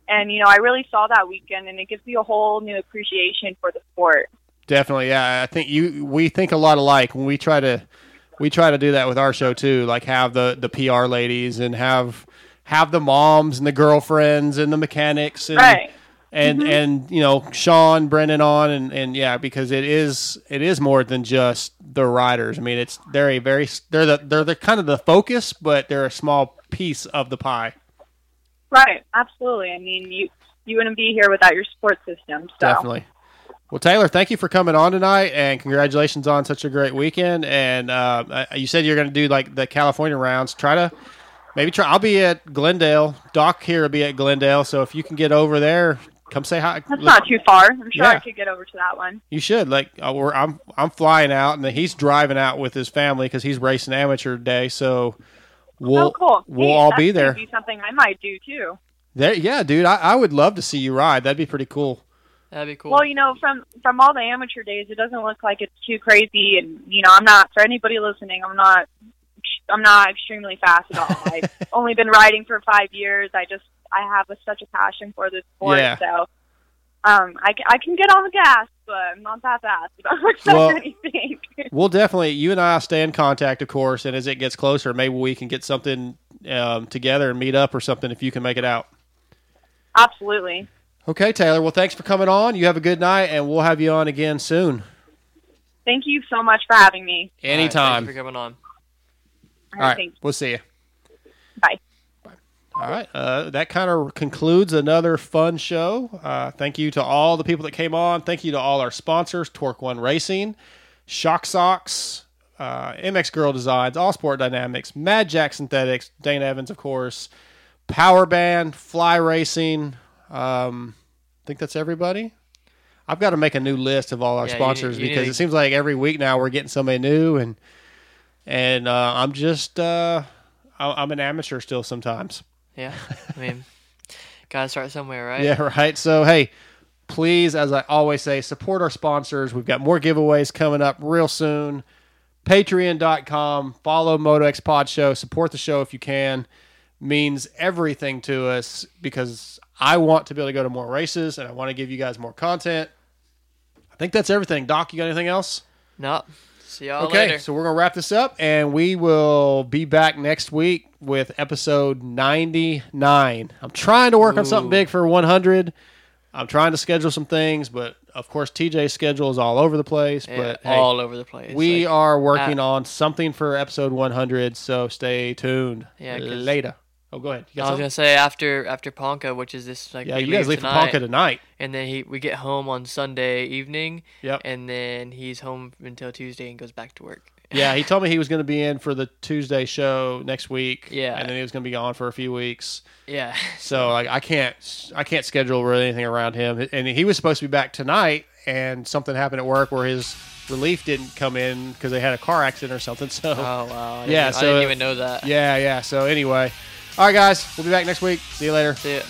And you know, I really saw that weekend, and it gives me a whole new appreciation for the sport. Definitely, yeah. I think you we think a lot alike when we try to we try to do that with our show too. Like have the the PR ladies and have have the moms and the girlfriends and the mechanics and Right. and Mhm. and you know Sean Brennan on and and yeah because it is it is more than just the riders. I mean it's they're a very they're the they're the kind of the focus, but they're a small piece of the pie. Right, absolutely. I mean, you you wouldn't be here without your support system. So Definitely. Well, Taylor, thank you for coming on tonight, and congratulations on such a great weekend. And uh, uh, you said you're going to do like the California rounds. Try to maybe try. I'll be at Glendale. Doc here will be at Glendale. So if you can get over there, come say hi. that's not too far. I'm sure I could get over to that one. You should like uh, we're, I'm I'm flying out, and he's driving out with his family because he's racing amateur day. So we'll oh, cool. we'll Hey, all that's be there. Be something I might do too. There, yeah, dude. I, I would love to see you ride. That'd be pretty cool. That'd be cool. Well, you know, from from all the amateur days, it doesn't look like it's too crazy. And you know, I'm not for anybody listening. I'm not. I'm not extremely fast at all. I've only been riding for five years. I just I have a, such a passion for this sport. Yeah. So, um, I, I can get on the gas, but I'm not that fast Well- anything. We'll definitely, you and I stay in contact, of course. And as it gets closer, maybe we can get something um, together and meet up or something if you can make it out. Absolutely. Okay, Taylor. Well, thanks for coming on. You have a good night, and we'll have you on again soon. Thank you so much for having me. Anytime. Thank you for coming on. All right. Thanks. We'll see you. Bye. All right. Uh, that kind of concludes another fun show. Uh, thank you to all the people that came on. Thank you to all our sponsors Torc1 Racing, Shock Socks, uh, MX Girl Designs, All Sport Dynamics, Mad Jack Synthetics, Dane Evans, of course, Power Band, Fly Racing. Um, I think that's everybody. I've got to make a new list of all our Yeah, you sponsors need- you because it seems like every week now we're getting somebody new and and uh, I'm just uh, I- I'm an amateur still sometimes. Yeah, I mean, gotta start somewhere, right? Yeah, right. So, hey, please, as I always say, support our sponsors. We've got more giveaways coming up real soon. Patreon.com, follow MotoX Pod Show, support the show if you can. Means everything to us because I want to be able to go to more races and I want to give you guys more content. I think that's everything. Doc, you got anything else? No. See y'all okay, later. so we're gonna wrap this up, and we will be back next week with episode ninety nine. I'm trying to work on something big for one hundred. I'm trying to schedule some things, but of course TJ's schedule is all over the place. Yeah, but hey, all over the place. We Like, are working uh, on something for episode one hundred, so stay tuned. Yeah, later. Oh, go ahead. I was something? gonna say after after Ponca, which is this like Yeah, you guys leave for Ponca tonight. and then he we get home on Sunday evening. Yep. and then he's home until Tuesday and goes back to work. yeah, he told me he was going to be in for the Tuesday show next week. Yeah. and then he was going to be gone for a few weeks. Yeah. So like I can't I can't schedule really anything around him. And he was supposed to be back tonight, and something happened at work where his relief didn't come in because they had a car accident or something. So Oh wow! Yeah, even- I didn't even know that. Yeah, yeah. So anyway, all right, guys, we'll be back next week. See you later. See ya.